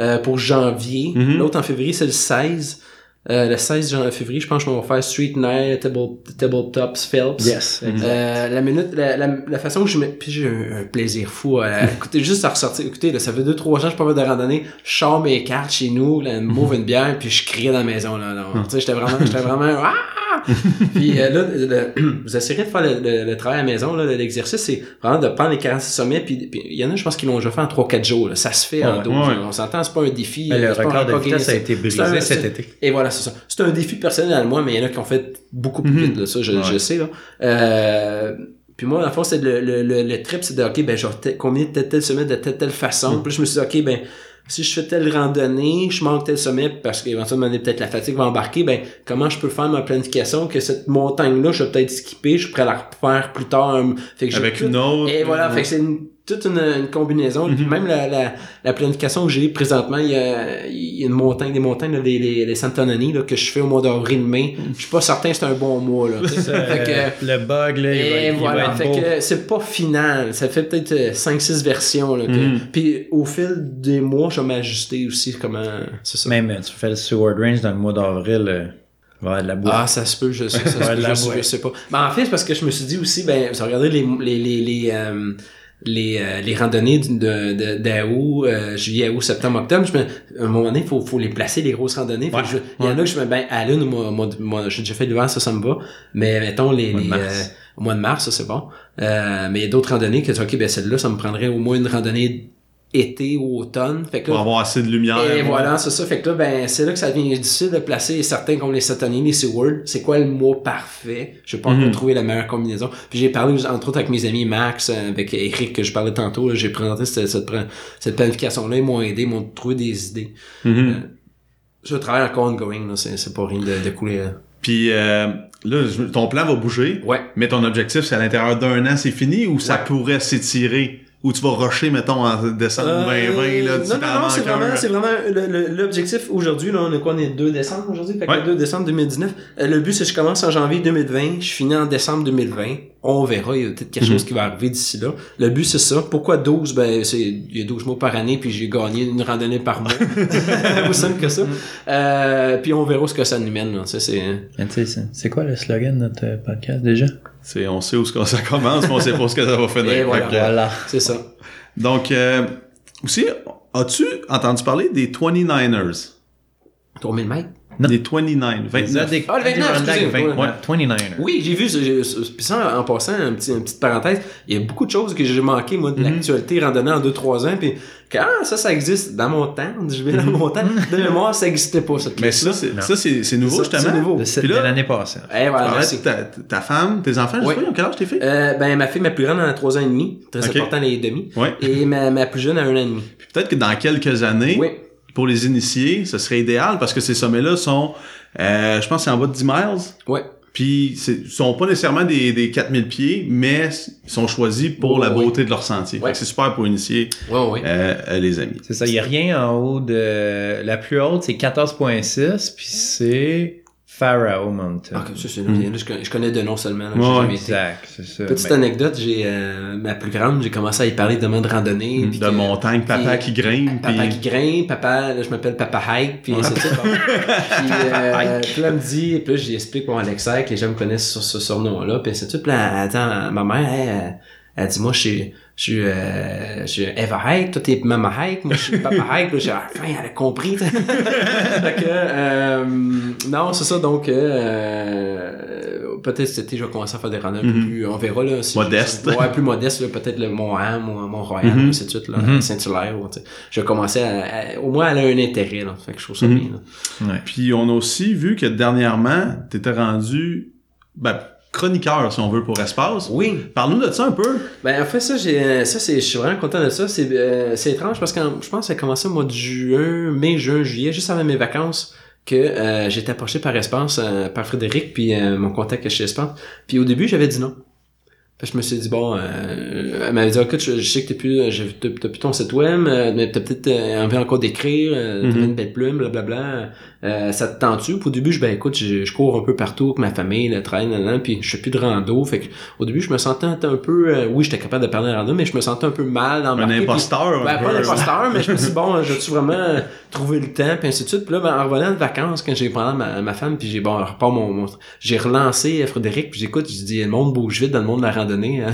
euh, pour janvier. Mhm. L'autre en février, c'est le 16. Euh, le 16 jan- février, je pense qu'on va faire Street Night, Table, Tabletops, Phelps. Yes, exact. Euh, la minute, la, la, la façon que je me, puis j'ai un, un plaisir fou à, écoutez, juste à ressortir, écoutez, là, ça fait deux, trois ans que je suis pas de randonnée, je sors mes cartes chez nous, là, une mauve une bière, puis je criais dans la maison, là, là. tu sais, j'étais vraiment, j'étais vraiment, ah! puis euh, là, le- vous essayerez de faire le, le- le travail à la maison, là, l'exercice, c'est vraiment de prendre les 46 sommets, puis puis il y en a, je pense qu'ils l'ont déjà fait en 3-4 jours, là. ça se fait en Ouais, 12, ouais. on s'entend, c'est pas un défi. Mais euh, le record de vitesse a été brisé cet été. et voilà, c'est ça. C'est un défi personnel à moi, mais il y en a qui ont fait beaucoup plus Mhm. vite, là, ça, je, Ouais. je sais, là. Euh, puis moi, dans le fond, c'est le, le, le, le trip, c'est de, OK, ben, je vais tel- combiner tel, tel sommet de telle, telle façon. Mhm. Puis je me suis dit, OK, ben, si je fais telle randonnée, je manque tel sommet parce qu'éventuellement, peut-être la fatigue va embarquer, ben, comment je peux faire ma planification que cette montagne-là, je vais peut-être skipper, je pourrais la refaire plus tard. Fait que j'ai Avec une autre. et voilà, fait que c'est une- toute une, une combinaison. Puis même la, la, la planification que j'ai présentement, il y a, il y a une montagne, des montagnes, là, les, les, les Santonani, là, que je fais au mois d'avril-mai. Je suis pas certain que c'est un bon mois, là. fait que, euh, le bug, là, il va, il va voilà, être fait beau. que c'est pas final. Ça fait peut-être euh, 5-6 versions. Là, que- Mhm. Puis au fil des mois, je vais m'ajuster aussi comment... C'est ça. Même, euh, tu fais le Seward Range dans le mois d'avril, euh, va de la. Ah, ça se peut, je sais, ça se Ouais, peut, je, sais, boîte. je sais pas. Mais en fait, c'est parce que je me suis dit aussi, ben, vous regardez les, les, les, les, euh, les, euh, les randonnées d'août, euh, juillet, août, septembre, octobre, je me, à un moment donné, il faut, faut les placer, les grosses randonnées. Ouais, Il y en a que je me, ben, à l'une, moi, moi, moi, j'ai déjà fait l'hiver, ça, ça me va. Mais, mettons, les, Mois de les, mars. euh, au mois de mars, ça, c'est bon. Euh, mais il y a d'autres randonnées que tu dis, OK, ben, celle-là, ça me prendrait au moins une randonnée été ou automne. Fait que Pour là, avoir assez de lumière. et voilà, c'est ça. Fait que là, ben, c'est là que ça devient difficile de placer certains comme les Satanies, les Seward. C'est quoi le mot parfait? Je vais pas encore Mhm. trouver la meilleure combinaison. Puis j'ai parlé, entre autres, avec mes amis Max, euh, avec Eric, que je parlais tantôt, j'ai présenté cette, cette, cette planification-là. Ils m'ont aidé, ils m'ont trouvé des idées. Mhm. Je travaille encore ongoing, là. C'est, pas rien de, de couler. là. Puis euh, là, ton plan va bouger, Ouais. mais ton objectif, c'est à l'intérieur d'un an, c'est fini ou ça pourrait s'étirer? Ou tu vas rusher, mettons, en décembre 2020, là, tu Euh, non, non, non, c'est vraiment, c'est vraiment le- l'objectif aujourd'hui, là, on est quoi, on est le 2 décembre aujourd'hui, fait que Ouais. le 2 décembre 2019. Euh, le but, c'est que je commence en janvier 2020, je finis en décembre 2020. On verra, il y a peut-être quelque Mhm. chose qui va arriver d'ici là. Le but, c'est ça. Pourquoi 12? Ben, c'est, il y a 12 mois par année, puis j'ai gagné une randonnée par mois. Aussi simple que ça. Euh, puis on verra ce que ça nous mène, là. Ça, c'est, tu sais, c'est- c'est quoi le slogan de notre euh, podcast déjà? C'est, on sait où ce que ça commence, mais on sait pas ce que ça va finir. Et voilà. Voilà. c'est ça. donc, euh, aussi, as-tu entendu parler des 29ers? Tour 1000 mètres? Non. Les 29, Les 29. Adic- Ah, le 29, Adirondack excusez, 20 ouais. ouais, 29ers. Oui, j'ai vu, ça, j'ai- puis ça, en passant, un petit, une petite parenthèse, il y a beaucoup de choses que j'ai manqué, moi, de l'actualité randonnée en 2-3 ans, puis que, ah, ça, ça existe dans mon temps, je vais dans mon temps, de mémoire, ça existait pas, cette Mais ça, ça, c'est, c'est nouveau, Ça, c'est justement. nouveau. De, l'année passée. Eh, voilà, ta, ta femme, tes enfants, je Oui. sais pas, ils ont quel âge tes filles? Euh, ben, ma fille, ma plus grande, a 3 ans et demi. Très important, les demi. Ouais. Et ma, ma plus jeune a 1 an et demi. Puis peut-être que dans quelques années, Oui. Pour les initiés, ce serait idéal parce que ces sommets-là sont, euh, je pense, que c'est en bas de 10 miles. Ouais. Puis, c'est sont pas nécessairement des, des 4000 pieds, mais ils sont choisis pour Ouais, la beauté de leur sentier. Fait Ouais. que c'est super pour initier Ouais, ouais. euh, euh, les amis. C'est ça, il n'y a rien en haut de... La plus haute, c'est 14.6, puis c'est Pharaoh Mountain. Ah, comme ça, c'est Mm. là, je, connais, je connais de nom seulement, là, Ouais, j'ai ouais. jamais été. Exact, c'est ça. Petite anecdote, j'ai euh, ma plus grande, j'ai commencé à y parler de de randonnée. puis De que- montagne, papa puis- qui grimpe. Papa puis- qui grimpe, papa, là, je m'appelle Papa Hike, puis ainsi de suite. Bon. puis, euh, puis là, me dit, puis là, j'y explique pour Alexa que les gens me connaissent sur ce surnom-là, puis ainsi de suite. Puis là, attends, ma mère, elle, elle, elle dit, moi, je suis, je suis, euh, je suis Eva Hike, toi, t'es Mama Hike, moi, je suis Papa là, j'ai, enfin, elle a compris. fait que, euh, non, c'est ça, donc, euh, peut-être cet été, je vais commencer à faire des randonnées un peu Mhm. plus, on verra, là. si Modeste. je- ouais, plus modeste, peut-être le Mont-Ham ou Mont-Royal, ainsi de suite, là, Mhm. Saint-Hilaire, ou, tu sais. Je vais commencer à, à- au moins, elle a un intérêt, là. Fait que je trouve ça Mhm. bien, là. ouais. Puis on a aussi vu que dernièrement, t'étais rendu ben, chroniqueur, si on veut, pour Espace. Oui. Parle-nous de ça un peu. Ben, en fait, ça, j'ai, ça, c'est, je suis vraiment content de ça. C'est, euh, c'est étrange parce que je pense que ça a commencé au mois de juin, mai, juin, juillet, juste avant mes vacances, que euh, j'ai été approché par Espace, euh, par Frédéric, puis euh, mon contact chez Espace. Puis au début, j'avais dit non. Que je me suis dit, bon, euh, elle m'avait dit, écoute, je, je sais que t'es plus, j'ai- t'as, t'as plus ton site web, euh, mais t'as peut-être euh, envie encore d'écrire, euh, t'as Mhm. une belle plume, blablabla. Euh, ça te tente-tu? Puis au début, je, ben écoute, je, je cours un peu partout avec ma famille, le train, puis je fais plus de rando. Fait que au début, je me sentais un peu, euh, oui, j'étais capable de parler de rando, mais je me sentais un peu mal Un d'embarquer. puis- imposteur. un ben, peu. pas l'imposteur, mais je me suis dit, bon, j'ai-tu vraiment trouvé le temps, puis ainsi de suite. Puis là, ben, en revenant de vacances, quand j'ai parlé à ma, ma femme, puis j'ai, bon, repart mon, mon- j'ai relancé Frédéric, puis j'écoute, j'ai dit, le monde bouge vite dans le monde de la randonnée. hein.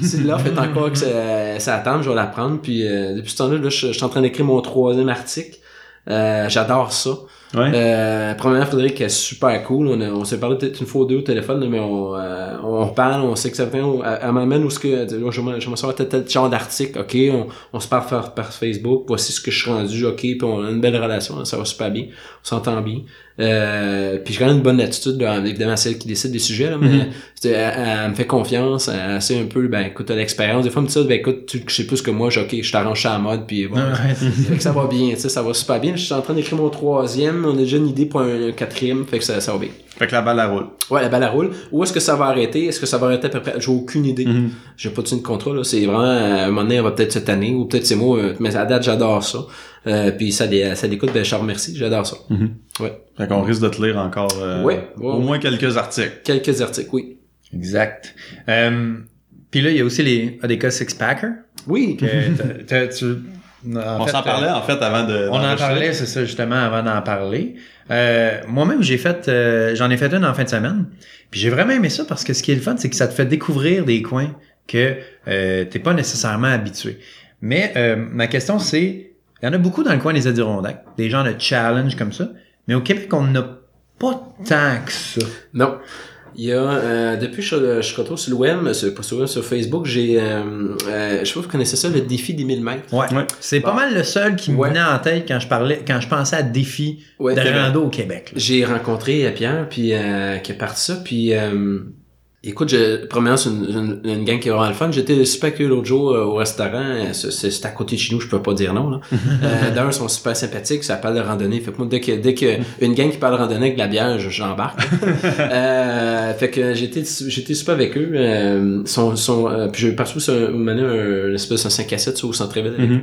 si l'offre est encore que ça, ça attend, je vais la prendre. Puis euh, depuis ce temps-là, là, je, je suis en train d'écrire mon troisième article. Euh, j'adore ça. Euh, premièrement, Frédéric est super cool. On, on s'est parlé peut-être une fois ou deux au téléphone, mais on, euh, on parle, on sait que vient. Elle, m'amène où ce que là, je me sors tel, tel genre d'article. Ok, on, se parle par, Facebook. Voici ce que je suis rendu. Ok, puis on a une belle relation. Ça va super bien. On s'entend bien. Euh, puis j'ai quand même une bonne attitude. là, évidemment, c'est elle qui décide des sujets, là, mais Mhm. elle, elle me fait confiance. Elle sait un peu, ben écoute, t'as l'expérience. Des fois, elle me dit ça, ben écoute, tu sais plus que moi. j'ai, Ok, je t'arrange ça à la mode. Puis bon, ça. fait que ça va bien, tu sais, ça va super bien. Je suis en train d'écrire mon troisième, on a déjà une idée pour un, un quatrième, fait que ça, ça va bien. Fait que la balle, elle roule. Ouais, la balle à roule. Où est-ce que ça va arrêter? Est-ce que ça va arrêter à peu près? J'ai aucune idée. Mhm. J'ai pas de signe de contrat, là. C'est vraiment, euh, à un moment donné, on va peut-être cette année, ou peut-être c'est moi, euh, mais à date, j'adore ça. Euh, puis ça, dé- ça l'écoute, ben, je te remercie, j'adore ça. Mhm. Ouais. Fait qu'on risque de te lire encore euh, Ouais, ouais, au moins quelques articles. Quelques articles, oui. Exact. Euh, puis là, il y a aussi les ADK Six-Packer. Oui. que tu- en on s'en parlait en fait avant de. On en parlait, c'est ça, justement, avant d'en parler. Euh, Moi-même, j'ai fait, euh, j'en ai fait une en fin de semaine. Puis j'ai vraiment aimé ça parce que ce qui est le fun, c'est que ça te fait découvrir des coins que euh, t'es pas nécessairement habitué. Mais euh, ma question, c'est, il y en a beaucoup dans le coin des Adirondacks, des gens de challenge comme ça. Mais au Québec, on n'a pas tant que ça. Non. Il y a, euh, depuis que je, je suis retourné sur le web, sur, pas sur, web, sur Facebook, j'ai, euh, euh, je sais pas si vous connaissez ça, le défi des 1000 mètres. Ouais. Ouais. C'est pas Bon. mal le seul qui me Ouais. venait en tête quand je parlais, quand je pensais à défi Ouais, de rando au Québec. J'ai rencontré euh, Pierre, puis euh, qui est parti ça, puis euh, écoute, je, premièrement, c'est une, une, une gang qui est vraiment le fun. J'étais super accueilli l'autre jour euh, au restaurant, c'est c'est- c'est à côté de chez nous, je peux pas dire non. Euh, D'un, ils sont super sympathiques, ça parle de randonnée. Fait que moi, dès que dès que une gang qui parle de randonnée avec de la bière, je- j'embarque. euh, fait que j'étais j'étais super avec eux. Euh, sont, sont, euh, puis j'ai partout sur un, un, un, une espèce de 5 à 7 sur au centre-ville avec eux.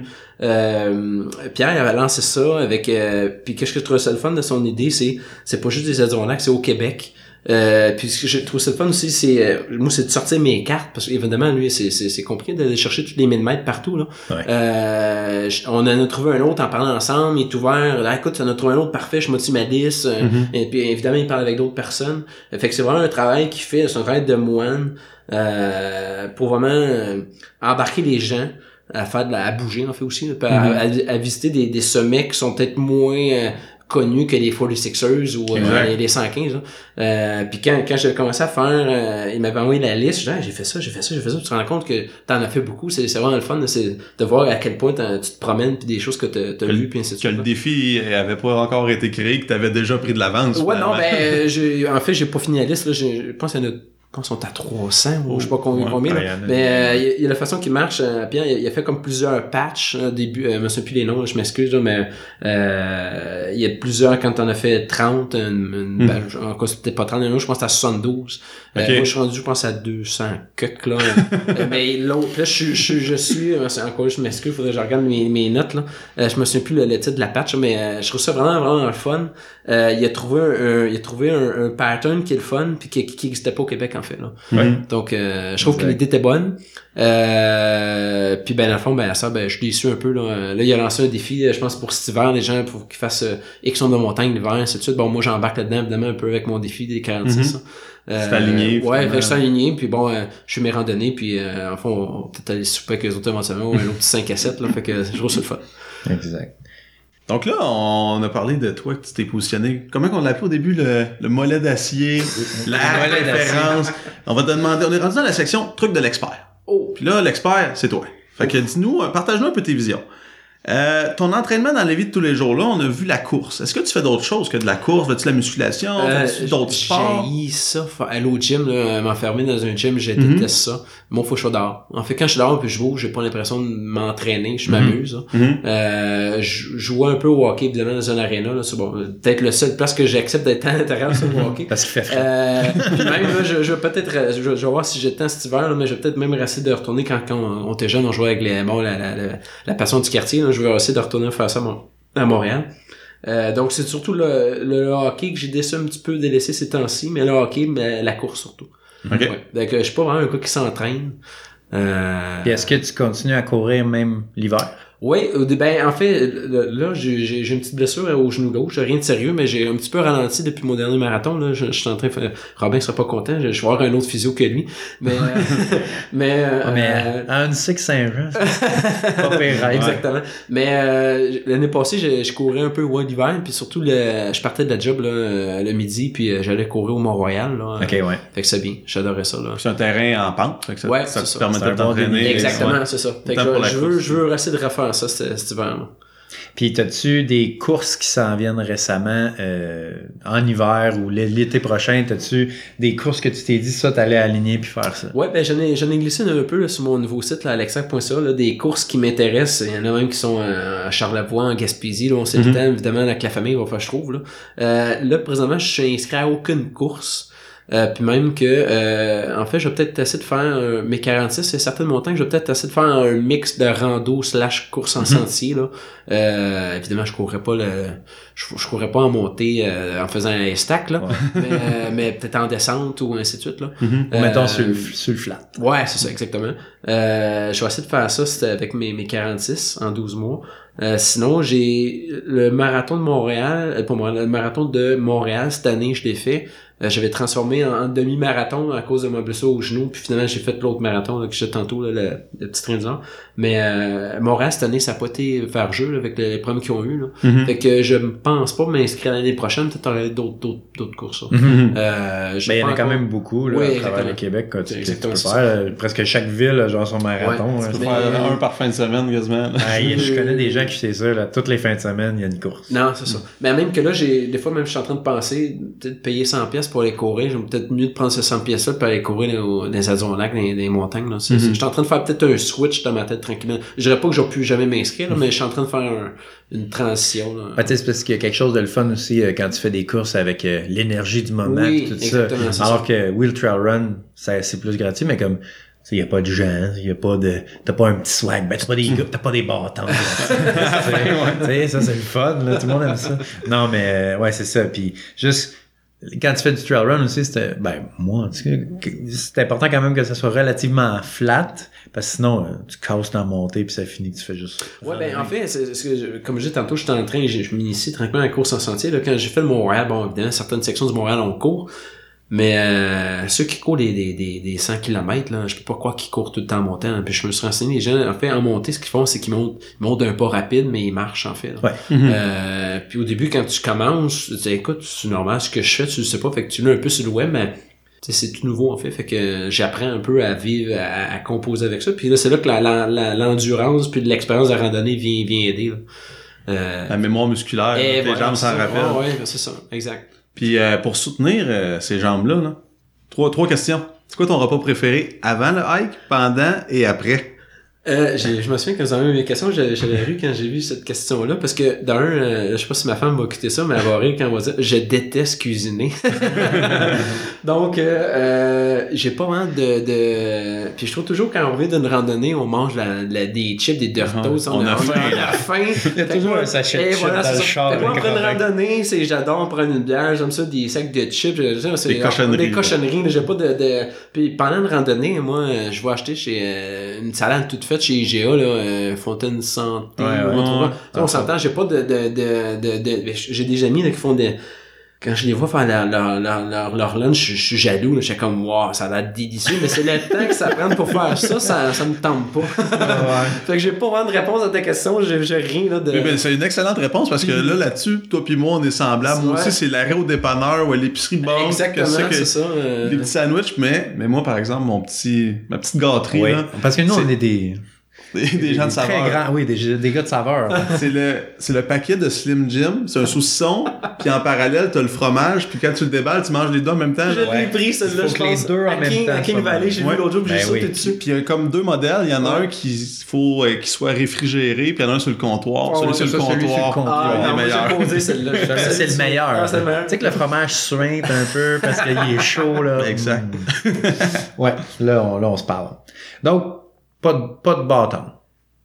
Pierre il avait lancé ça avec euh, puis qu'est-ce que je trouvais ça le fun de son idée c'est c'est pas juste des Adirondacks c'est au Québec euh, puis ce que je trouve ça le fun aussi c'est euh, moi c'est de sortir mes cartes parce qu'évidemment lui c'est c'est compliqué d'aller chercher tous les 1000 mètres partout là Ouais. euh, on en a trouvé un autre en parlant ensemble il est ouvert ah, écoute on a trouvé un autre parfait je motive ma liste euh, Mhm. et puis évidemment il parle avec d'autres personnes fait que c'est vraiment un travail qu'il fait c'est un travail de moine euh, pour vraiment euh, embarquer les gens à faire de la, à bouger en fait aussi là, à- à visiter des, des sommets qui sont peut-être moins connus que les 46ers ou euh, les, les 115. là. Euh, puis quand, quand j'ai commencé à faire, euh, il m'avait envoyé la liste, j'ai Ah, j'ai fait ça, j'ai fait ça, j'ai fait ça. Tu te rends compte que t'en as fait beaucoup. C'est vraiment le fun, c'est de voir à quel point tu te promènes puis des choses que t'as as Que le- vues puis ainsi de Que suite. le là. défi avait pas encore été créé, que t'avais déjà pris de l'avance. Ouais, non, ben, euh, j'ai- en fait, j'ai pas fini la liste, là. Je pense qu'il y en a, pense qu'ils sont à 300 ou je sais pas combien, Ouais, combien, là. ouais, il y en a. Mais, euh, il y a- il y, a la façon qui marche, euh, Pierre, il a, fait comme plusieurs patchs, au début, euh, je me souviens plus les noms, je m'excuse, là, mais, euh, il y a plusieurs, quand on a fait 30, une, une Hmm. page, en cas, c'était pas 30, je pense à 72. Euh, Ok. moi, je suis rendu, je pense, à 200 cucs, là. Euh, mais l'autre, là, je, suis- je, suis- je suis, euh, encore, je m'excuse, faudrait que je regarde mes, mes notes, là. Euh, je me souviens plus le, le titre de la patch, mais euh, je trouve ça vraiment, vraiment fun. Euh, il a trouvé un, un- il a trouvé un, un pattern qui est le fun, puis qui, qui existait pas au Québec, en fait, là. Ouais. Donc, euh, je trouve que l'idée était bonne. Euh, puis ben, dans le fond, ben, ça, ben, je suis déçu un peu, là. Là, il a lancé un défi, euh, je pense, pour cet hiver, les gens, pour qu'ils fassent euh, X nombre de montagnes l'hiver, ainsi de suite. Bon, moi, j'embarque là-dedans, évidemment, un peu avec mon défi des 46. hein. Euh, C'est aligné, Ouais, je suis aligné, puis bon, euh, je fais mes randonnées, puis euh, en fond, on peut-être aller souper avec les autres éventuellement, ou un autre petit 5 à 7, là, fait que je trouve ça le fun. Exact. Donc là, on a parlé de toi, que tu t'es positionné. Comment on l'appelait au début, le, le mollet d'acier, la référence. On va te demander, on est rendu dans la section truc de l'expert. Oh! Puis là, l'expert, c'est toi. Fait que dis-nous, euh, partage-nous un peu tes visions. Euh, ton entraînement dans la vie de tous les jours, là, on a vu la course. Est-ce que tu fais d'autres choses que de la course? Fais-tu de la musculation? Euh, Fais-tu d'autres sports? J'ai ça, aller au gym, là, m'enfermer dans un gym, je Mhm. déteste ça. Moi, faut que je sois dehors. En fait, quand je suis dehors puis je bouge, j'ai pas l'impression de m'entraîner, je m'amuse. là. Mhm. Euh, je jouais un peu au hockey, évidemment, dans une arena, là, c'est bon. Peut-être le seul place que j'accepte d'être à l'intérieur, c'est au hockey. Parce qu'il fait frais. Euh, même là, je, je vais peut-être, euh, je, je vais voir si j'ai le temps cet hiver, là, mais je vais peut-être même essayer de retourner quand, quand on, on était jeune, on jouait avec les, bon, la, la, la, la passion du quartier, là, je vais essayer de retourner faire ça à, Mon- à Montréal. Euh, donc c'est surtout le, le hockey que j'ai décidé un petit peu délaissé ces temps-ci, mais le hockey, mais la course surtout. OK. Ouais. Donc euh, je suis pas vraiment un gars qui s'entraîne. Euh, Puis est-ce que tu continues à courir même l'hiver? Oui, dé- ben en fait, le- là, j'ai j'ai- j'ai une petite blessure au genou gauche, rien de sérieux, mais j'ai un petit peu ralenti depuis mon dernier marathon. Là, je, je suis en train de faire. Robin sera pas content, je, je vais avoir un autre physio que lui. Mais euh, mais, euh, mais euh, à une six Saint-Jean, c'est pas pire. hein? Exactement. Mais euh, l'année passée, je, je courais un peu ouais, l'hiver, puis surtout le, je partais de la job là, euh, le midi, puis euh, j'allais courir au Mont-Royal. Là, Ok, ouais. Fait que c'est bien, j'adorais ça. Là. C'est un terrain en pente. Fait que ça, Ouais, ça c'est te ça. permet de t'entraîner. Exactement, c'est ça. Fait que je, veux, je veux essayer de refaire ça cet, hiver. Puis, as-tu des courses qui s'en viennent récemment euh, en hiver ou l'été prochain? As-tu des courses que tu t'es dit, ça, t'allais aligner puis faire ça? Ouais, ben j'en ai, ai glissé un peu là, sur mon nouveau site, alexac.ca, là, des courses qui m'intéressent. Il y en a même qui sont euh, à Charlevoix, en Gaspésie. Là, on sait le temps, évidemment, avec la famille, va faire, je trouve. Là. Euh, là, présentement, je suis inscrit à aucune course. Euh, puis même que, euh, en fait, je vais peut-être essayer de faire un, mes 46, c'est certaines montagnes, je vais peut-être essayer de faire un mix de rando slash course en sentier. Là. Euh, évidemment, je courrais pas le, je, je courrais pas en montée euh, en faisant un stack, là, mais, euh, mais peut-être en descente ou ainsi de suite. Là. Mhm. Ou mettons sur, le, sur le flat. Ouais, c'est ça, exactement. Euh, je vais essayer de faire ça c'était avec mes, mes 46 en 12 mois. Euh, sinon, j'ai le marathon de Montréal, pas moi, le marathon de Montréal, cette année, je l'ai fait. Euh, J'avais transformé en, en demi-marathon à cause de ma blessure au genou, puis finalement, j'ai fait l'autre marathon là, que j'ai tantôt, là, le, le petit train du Nord. Mais euh, Montréal, cette année, ça n'a pas été faire jeu là, avec les, problèmes qu'ils ont eu. Là. Mhm. Fait que je ne pense pas m'inscrire l'année prochaine, peut-être aurait d'autres d'autres d'autres courses. là. Mhm. Euh, j'ai Ben, il y en a quand même beaucoup là, Oui, à travers exactement. le Québec. que tu, tu peux faire. euh, Presque chaque ville a genre son marathon. Ouais, hein. tu peux Mais- faire un par fin de semaine, quasiment. Ah, je connais des gens qui font ça. Là, toutes les fins de semaine, il y a une course. Non, c'est ça. Mais même que là, j'ai des fois même je suis en train de penser peut-être payer 100 pièces pour aller courir. J'aime peut-être mieux de prendre ces 100 pièces là pour aller courir dans, les Adirondack, dans, les- dans les montagnes. Là. Mhm. Je suis en train de faire peut-être un switch dans ma tête tranquillement. Je dirais pas que j'aurais pu jamais m'inscrire, là, mais je suis en train de faire un- une transition. Là. Ah, c'est parce qu'il y a quelque chose de le fun aussi euh, quand tu fais des courses avec euh, l'énergie du moment Oui, tout ça. exactement, c'est Alors que Wheel Trail Run, ça- c'est plus gratuit, mais comme il n'y a pas de gens, il y a pas de. T'as pas un petit swag, ben t'as pas des gars, t'as pas des bâtons. Tu sais, ça c'est le fun, là, tout le monde aime ça. Non, mais euh, ouais, c'est ça. Puis juste quand tu fais du trail run aussi, c'était ben moi, c'est important quand même que ça soit relativement flat, parce que sinon euh, tu casses dans la montée puis ça finit que tu fais juste. Ouais, ben en fait, c'est, c'est que je- comme je disais tantôt, je suis en train, je, je m'initie tranquillement à la course en sentier. Là, quand j'ai fait le Montréal, bon, évidemment, certaines sections du Montréal, on court. Mais euh, ceux qui courent des, des, des, des 100 km, là, je peux pas croire qu'ils courent tout le temps en montant. Puis je me suis renseigné, les gens, en fait, en montée, ce qu'ils font, c'est qu'ils montent, ils montent d'un pas rapide, mais ils marchent, en fait. Ouais. Euh, puis au début, quand tu commences, tu dis, écoute, c'est normal ce que je fais, tu le sais pas, fait que tu l'as un peu sur le web, mais tu sais, c'est tout nouveau en fait, fait que j'apprends un peu à vivre, à, à composer avec ça. Puis là, c'est là que la- la- la- l'endurance puis de l'expérience de randonnée vient, vient aider. Là. Euh, La mémoire musculaire, et les voilà, jambes s'en rappellent. Ouais, ouais, c'est ça, exact. Puis euh, pour soutenir euh, ces jambes-là, là, trois, trois questions. C'est quoi ton repas préféré avant le hike, pendant et après? Euh, je me souviens que avez eu mes questions, j'avais ru quand j'ai vu cette question-là, parce que d'un, euh, je sais pas si ma femme va écouter ça, mais elle va rire quand elle va dire je déteste cuisiner. Donc, euh, euh, j'ai pas vraiment de, de. Puis je trouve toujours quand on revient d'une randonnée, on mange la, la- des chips, des Doritos, On a faim, on a faim. Il y a toujours un sachet de Et chips voilà, dans le char. Moi, après une randonnée, c'est j'adore prendre une bière, j'aime ça, des sacs de chips, Des cochonneries, Des cochonneries, j'ai pas de, de. Puis pendant une randonnée, moi, je vais acheter chez euh, une salade toute faite chez IGA, là, euh, Fontaine Santé. Ouais, ouais. on s'entend, j'ai pas de, de, de, de, de- j'ai des amis là, qui font des. Quand je les vois faire leur, leur, leur, leur, leur lunch, je, je suis jaloux. là. Je suis comme, wow, ça a l'air délicieux, mais c'est le temps que ça prend pour faire ça, ça, ça me tente pas. fait que j'ai pas vraiment de réponse à ta question, j'ai rien là, de. Ben, c'est une excellente réponse parce que là, là-dessus, toi puis moi, on est semblables. Moi Ouais. aussi, c'est l'arrêt au dépanneur ou à l'épicerie banque. Exactement, que c'est ça. euh, Des petits sandwichs, mais, mais moi, par exemple, mon petit, ma petite gâterie, Oui. là, Parce que nous, on C'est- est des, des, des gens de très saveur. grands, oui, des, des gars de saveur. C'est le, c'est le paquet de Slim Jim. C'est un saucisson, puis en parallèle, t'as le fromage, puis quand tu le déballes, tu manges les deux en même temps. Je Ouais. l'ai pris, faut je que les pense. deux en à même King, temps à King Valley, j'ai Ouais. vu l'autre jour, puis j'ai Ben sauté oui. dessus. Puis il y a comme deux modèles. Il y en a Ouais. un qui faut euh, qui soit réfrigéré, puis il y en a un sur le comptoir. Oh, celui sur le comptoir. Ah, il est meilleur. C'est le meilleur. Ah, c'est le meilleur. Tu sais que le fromage suinte un peu parce qu'il est chaud, là. Exact. Mm. ouais, là on, là, on se parle. Donc, pas de, pas de bâton.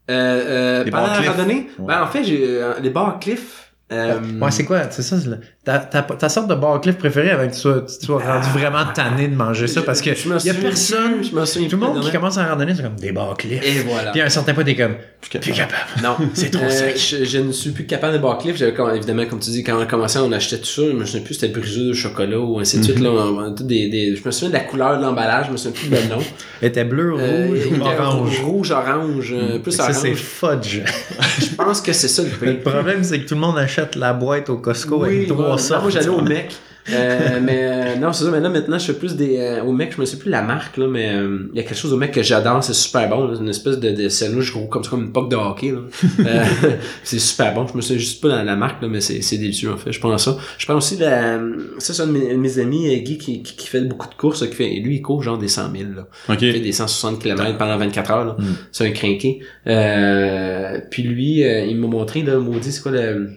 Euh, euh, pendant bars la randonnée, Ouais. ben, en fait, j'ai, euh, les bars Cliff, euh, Ouais, c'est quoi? C'est ça, c'est le- ta, ta, ta sorte de bar cliff préférée avant que tu sois, tu sois rendu vraiment tanné de manger ça parce que je me y a personne, je me tout le monde de qui commence à randonner, c'est comme des bar cliff. Et voilà. Puis à un certain point, t'es comme, Plus plus capable. Non, C'est trop Euh, sec. Je, je ne suis plus capable de bar Cliff. J'avais évidemment, comme tu dis, quand on a commencé, on achetait tout ça. Je me souviens plus, c'était brisure de chocolat ou ainsi de suite. Là, on- tout des, des, je me souviens de la couleur de l'emballage, je me souviens plus de le nom. Elle était bleu, rouge Euh, ou était orange? Rouge, orange, euh, plus Ça, c'est orange. fudge. Je pense que c'est ça le Le prix. problème, c'est que tout le monde achète la boîte au Costco avec Oui, trois ouais. sortes. Non, moi j'allais au mec. Euh, mais euh, non, c'est ça, mais là maintenant je fais plus des euh, au mec, je me sais plus la marque là, mais euh, il y a quelque chose au mec que j'adore, c'est super bon, là, une espèce de, de sandwich gros comme ça comme une poque de hockey là. Euh, c'est super bon, je me souviens juste pas dans la marque là, mais c'est c'est délicieux en fait. Je prends ça. Je prends aussi la ça c'est un de mes, un de mes amis euh, Guy qui, qui, qui fait beaucoup de courses, qui fait lui il court genre des 100 000 là. Il fait des 160 km pendant 24 heures. là. Mm. C'est un crinqué. Euh, puis lui, euh, il m'a montré, là, maudit, c'est quoi le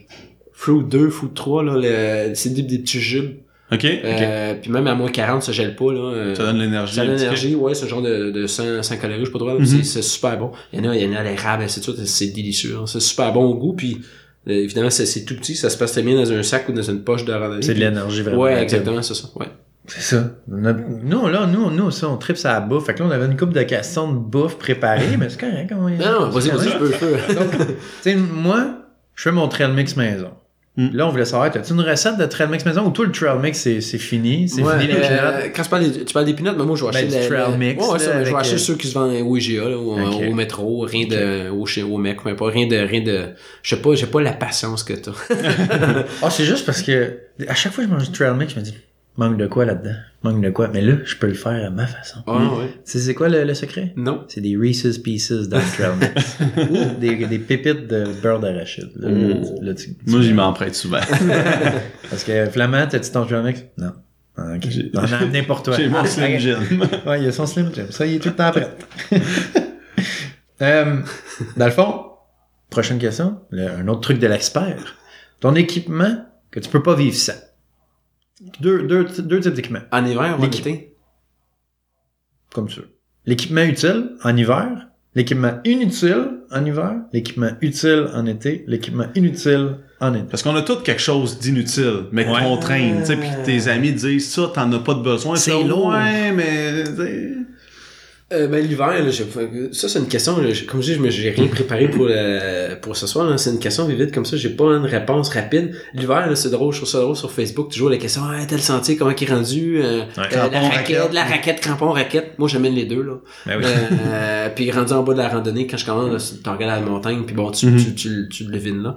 Fruit 2, Fruit 3, là, le, c'est des, des petits jubes. OK. Euh, Puis même à moins 40, ça gèle pas. Là, euh, Ça donne l'énergie. ça donne l'énergie, ouais, c'est un genre de, de 100, 100 calories, je sais pas trop, là, Mhm. c'est, c'est super bon. Il y en a, il y en a à l'érable, de suite, c'est délicieux. hein. C'est super bon au goût, puis euh, évidemment, c'est, c'est tout petit, ça se passe très bien dans un sac ou dans une poche de randonnée. C'est de l'énergie vraiment. Ouais, exactement, c'est ça, ouais. C'est ça. Notre- Nous, là, nous, nous, ça, on tripe sur la bouffe. Fait que là, on avait une coupe de questions de bouffe préparée, mais c'est correct. On... Non, non, vas-y, c'est vas-y, je peux, je peux. Donc, tu sais, moi, je fais mon trail mix maison. Mm. Là, on voulait savoir, as-tu une recette de trail mix maison ou tout le trail mix, c'est fini? C'est Ouais, fini les euh, quand tu parles, des, tu parles des peanuts, mais moi je vais Ben, acheter trail mix, Ouais, ouais, ça, là, je vais acheter euh, ceux qui se vendent au IGA, là, au, Ok. au métro, rien de, au, chez- au mec, mais pas rien de, rien de, je sais pas, j'ai pas la patience que t'as. Ah, c'est juste parce que à chaque fois que je mange du trail mix, je me dis, manque de quoi là-dedans? Manque de quoi? Mais là, je peux le faire à ma façon. Ah, ouais. Tu sais, c'est quoi le, le secret? Non. C'est des Reese's Pieces dans le trail mix. Ou des, des pépites de beurre d'arachide. Là, Oh. là, tu- Moi, j'y m'emprunte souvent. Parce que Flamand, t'as-tu ton trail mix? Non. Ah, ok. J'ai- On a amené pour toi. J'ai mon Ah, Slim. Jim. Ouais, il a son Slim Jim. Ça, il est tout le temps prêt. euh, dans le fond, prochaine question. le- un autre truc de l'expert. Ton équipement que tu peux pas vivre sans. Deux, deux, deux types d'équipements. En hiver ou en été? Comme ça. L'équipement utile en hiver. L'équipement inutile en hiver. L'équipement utile en été. L'équipement inutile en été. Parce qu'on a tous quelque chose d'inutile, mais Ouais. qu'on traîne, puis tes amis disent ça, t'en as pas de besoin. C'est. Ouais, mais, Euh, ben, l'hiver, là, ça, c'est une question, là, comme je dis, je me- j'ai rien préparé pour, euh, pour ce soir, là. c'est une question vite comme ça, j'ai pas une réponse rapide. L'hiver, là, c'est drôle, je trouve ça drôle sur Facebook, toujours les questions, ah, tel sentier, comment il est rendu, euh, euh, Crampon, la raquette, raquette. la raquette, crampon, raquette. Moi, j'amène les deux, là. Ben oui. Euh, puis rendu en bas de la randonnée, quand je commence, là, tu regardes la montagne, puis bon, tu, Mhm. tu, tu, tu le devines là.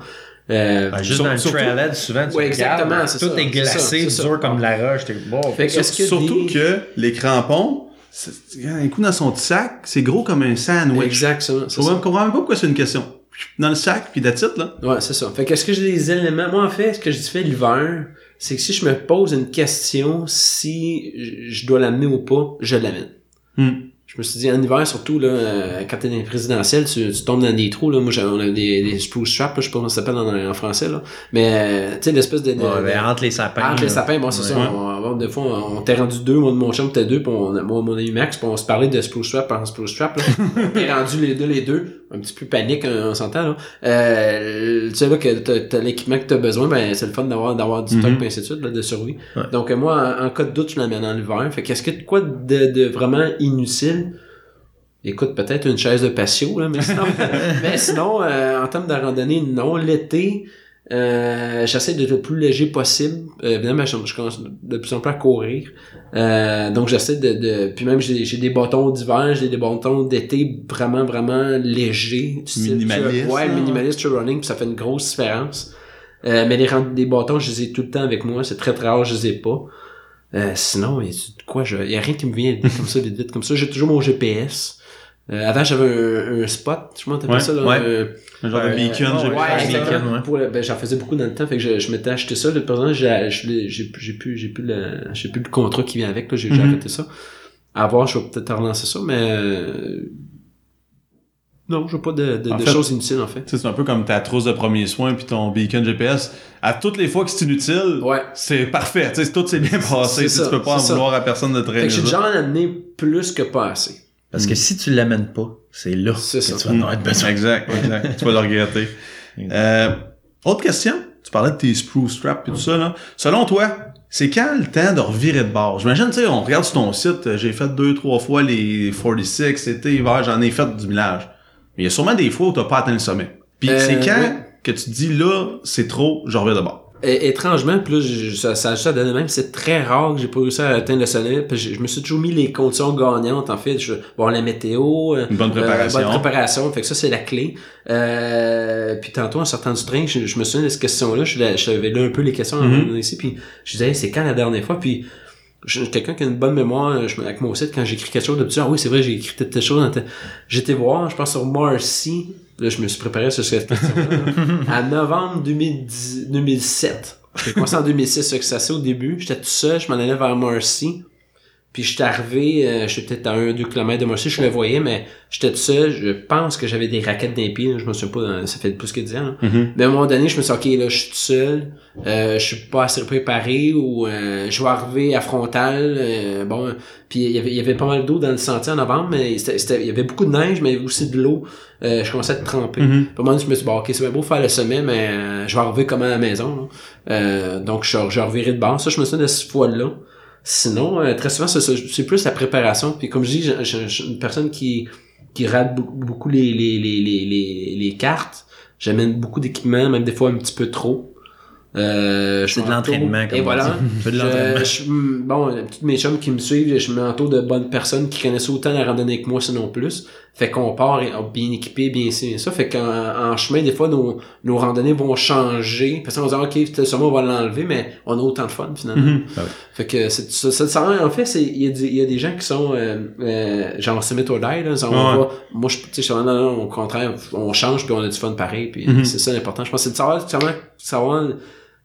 Euh, Ben, juste sur- dans le surtout- trailhead, souvent, tu Ouais, regardes, exactement, c'est tout ça, est c'est ça, glacé, c'est ça. dur comme la roche. T'es bon. Fait que Surtout des- que les crampons, un coup dans son sac, c'est gros comme un sandwich. Exact, ça. Je comprends même pas pourquoi c'est une question. Dans le sac, puis it, là. Ouais, c'est ça. Fait que est-ce que j'ai des éléments? Moi, en fait, ce que je fais l'hiver, c'est que si je me pose une question, si je- je dois l'amener ou pas, je l'amène. Hmm. Je me suis dit, en hiver, surtout, là, euh, quand t'es dans les présidentielles, tu, tu tombes dans des trous, là. Moi, on a des, des spruce straps, là, je sais pas comment ça s'appelle en, en français, là. Mais, euh, tu sais, l'espèce de, de- Ouais, ben, entre les sapins. ah, les sapins, bon, c'est Ouais. ça. On, on- des fois, on, on t'est rendu deux, moi, de mon chum, t'es deux, puis on, moi, mon ami Max, puis on se parlait de spruce strap par spruce strap, là. on t'est rendu les deux, les deux. Un petit peu panique, on s'entend, là. Euh, tu sais, là, que t'as, t'as l'équipement que t'as besoin, ben, c'est le fun d'avoir, d'avoir du stock, Mhm. puis ainsi de suite, là, de survie. Ouais. Donc, euh, moi, en, en cas de doute, je l'amène en hiver. Fait qu'est-ce que, quoi de, de vraiment inutile? Écoute, peut-être une chaise de patio, là, mais sinon, mais sinon euh, en termes de randonnée, non. L'été, euh, j'essaie d'être le plus léger possible. Euh, évidemment, je, je commence de plus en plus à courir. Euh, donc, j'essaie de, de... Puis même, j'ai j'ai des bâtons d'hiver, j'ai des bâtons d'été vraiment, vraiment légers. Minimaliste, trail- Ouais, minimaliste trail running, puis ça fait une grosse différence. Euh, mais les, des bâtons, je les ai tout le temps avec moi. C'est très, très rare, je les ai pas. Euh, sinon, il y a quoi, je... y a rien qui me vient comme ça, vite, vite comme ça. J'ai toujours mon GPS. Euh, avant, j'avais un, un spot, je m'en Ouais, ça, là. ouais. un- Un genre de beacon, j'ai ouais. Beacon, ouais. Pour ben, j'en faisais beaucoup dans le temps, fait que je, je m'étais acheté ça. Le présent, j'ai, j'ai, j'ai plus, j'ai plus le, j'ai plus le contrat qui vient avec, là. J'ai, j'ai Mhm. arrêté ça. À voir, je vais peut-être relancer ça, mais, euh, non, je veux pas de, de, En de fait- choses inutiles, en fait. C'est un peu comme ta trousse de premiers soins puis ton beacon GPS. À toutes les fois que c'est inutile, Ouais. c'est parfait. Tu sais, tout s'est bien passé. ça, tu peux pas en ça. vouloir à personne de Fait traîner que j'ai déjà en amené plus que pas assez. Parce que si tu l'amènes pas, c'est là C'est que ça. tu vas en avoir besoin. Exact, exact. tu vas le regretter. Euh, autre question. Tu parlais de tes spruce straps et tout ça, là. Selon toi, c'est quand le temps de revirer de bord? J'imagine, tu sais, on regarde sur ton site, euh, j'ai fait deux, trois fois les 46, été, hiver, j'en ai fait du millage. Mais il y a sûrement des fois où t'as pas atteint le sommet. Puis Euh, c'est quand que tu te dis, là, c'est trop, je reviens de bord? Étrangement, je- ça, ça, ça donne même, c'est très rare que j'ai pas réussi à atteindre le sommet. Je, je me suis toujours mis les conditions gagnantes, en fait. Je, bon, la météo, euh, Une bonne préparation. Euh, bonne préparation. Fait que ça, c'est la clé. Euh, puis tantôt, en sortant du train, je, je me souviens de cette question-là. Je, savais là un peu les questions Mhm. ici. Puis je disais, Hey, c'est quand la dernière fois? Puis je suis quelqu'un qui a une bonne mémoire je, me- avec mon site quand j'écris quelque chose de ah oui c'est vrai j'ai écrit telle, chose j'étais voir je pense sur Marcy là je me suis préparé sur cette question à novembre 2010, 2007 j'ai commencé en 2006 fait que c'est assez au début. J'étais tout seul je m'en allais vers Marcy puis j'étais arrivé euh, j'étais peut-être à 1-2 km de Marcy je le voyais mais j'étais tout seul je pense que j'avais des raquettes d'un pied je me souviens pas euh, ça fait plus que 10 ans là. Mhm. Mais à un moment donné, je me suis dit, OK, là, je suis tout seul, euh, je suis pas assez préparé ou euh, je vais arriver à frontal. euh, bon, puis il y avait, il y avait pas mal d'eau dans le sentier en novembre, mais c'était, il y avait beaucoup de neige, mais il y avait aussi de l'eau. Euh, je commençais à être trempé. Mhm. Puis à un moment donné, je me suis dit, bon, OK, c'est bien beau faire le sommet, mais je vais arriver comme à la maison. là. Euh, donc, je, je revirai de bord. Ça, je me souviens de cette fois-là. Sinon, euh, très souvent, c'est, plus la préparation. Puis comme je dis, je, suis une personne qui, qui rate beaucoup, les, les, les, les, les, les cartes. J'amène beaucoup d'équipements, même des fois un petit peu trop. Euh, je C'est de l'entraînement, comme Et voilà. Je- je- bon, toutes mes chums qui me suivent, je m'entoure de bonnes personnes qui connaissent autant la randonnée que moi, sinon plus. Fait qu'on part bien équipé, bien ci, bien ça. Fait qu'en en chemin, des fois, nos, nos randonnées vont changer. Parce qu'on va dire, OK, sûrement, on va l'enlever, mais on a autant de fun, finalement. Mhm. Ah. Fait que c'est ça, ça, ça- en fait, c'est il y, a des- il y a des gens qui sont euh, euh, genre Summit or Die, là, genre, on Ouais. va- moi je tu sais je suis vraiment, non, non, au contraire, on change puis on a du fun pareil, puis Mhm. c'est ça l'important. Je pense que c'est de savoir comment savoir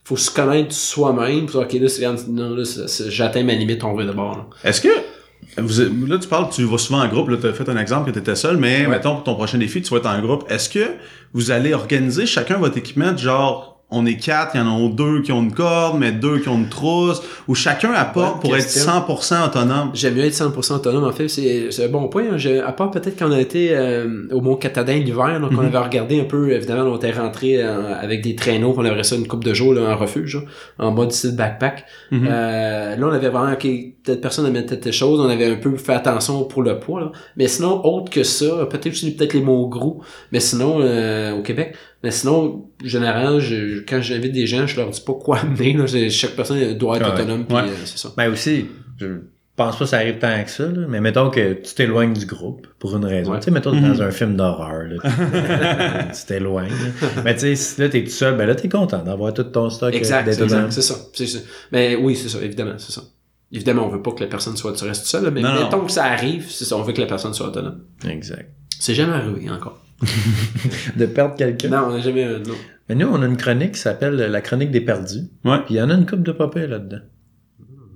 faut se connaître soi-même pour dire, OK, là, c'est, non, là, j'atteins ma limite, on va d'abord. Là. Est-ce que vous, là tu parles, tu vas souvent en groupe, là tu as fait un exemple que tu étais seul, mais Ouais. mettons pour ton prochain défi, tu vas être en groupe. Est-ce que vous allez organiser chacun votre équipement de genre on est quatre, il y en a deux qui ont une corde, mais deux qui ont une trousse, où chacun apporte pour question. être 100% autonome. J'aime mieux être 100% autonome, en fait. C'est un bon point. hein. Je- à part peut-être qu'on a été euh, au Mont Catadin l'hiver, donc on Mhm. avait regardé un peu, évidemment, on était rentré euh, avec des traîneaux, on avait ça une coupe de jours là, en refuge, là, en mode style backpack. Mhm. Euh, là, on avait vraiment, ok, peut-être personne n'aimait telle chose, on avait un peu fait attention pour le poids, là. Mais sinon, autre que ça, peut-être aussi peut-être les mots gros, mais sinon, euh, au Québec, mais sinon, en général, je, quand j'invite des gens, je leur dis pas quoi amener, là. Chaque personne doit être Ouais. autonome, puis Ouais. euh, c'est ça. Ben aussi, je pense pas que ça arrive tant que ça, là, mais mettons que tu t'éloignes du groupe pour une raison. Ouais. Tu sais, mettons Mhm. dans un film d'horreur, là, tu- t'éloignes. là. Mais tu sais, si là t'es tout seul, ben là t'es content d'avoir tout ton stock. euh, Exact, c'est ça. C'est ça. Mais oui, c'est ça, évidemment, c'est ça. Évidemment, on veut pas que la personne soit, tu restes tout seul, mais Non, non. mettons que ça arrive, c'est ça, on veut que la personne soit autonome. Exact. C'est jamais arrivé encore. De perdre quelqu'un. Non, on n'a jamais, euh, non. Mais nous, on a une chronique qui s'appelle La chronique des perdus. Ouais. Puis il y en a une coupe de papier là-dedans.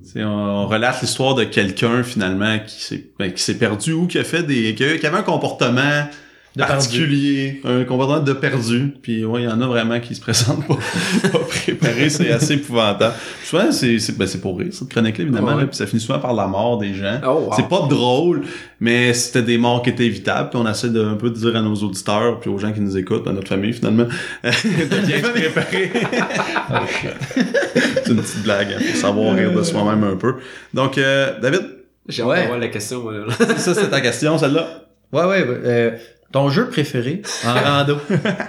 C'est- on, on relate l'histoire de quelqu'un finalement qui s'est ben, qui s'est perdu ou qui a fait des qui avait un comportement De particulier, un comportement de perdu. Puis ouais, il y en a vraiment qui se présentent pas, pas préparés, c'est assez épouvantable. Souvent c'est c'est ben, c'est pour rire cette chronique-là évidemment, Ouais. là, puis ça finit souvent par la mort des gens. Oh, wow. C'est pas drôle, mais c'était des morts qui étaient évitables. Puis on essaie de un peu de dire à nos auditeurs puis aux gens qui nous écoutent, à notre famille finalement, de bien se préparer. c'est une petite blague, hein, pour savoir rire de soi-même un peu. Donc, euh, David, J'ai Ouais. la question, moi, là. ça c'est ta question, celle-là. Ouais, ouais. ouais, euh, ton jeu préféré en rando.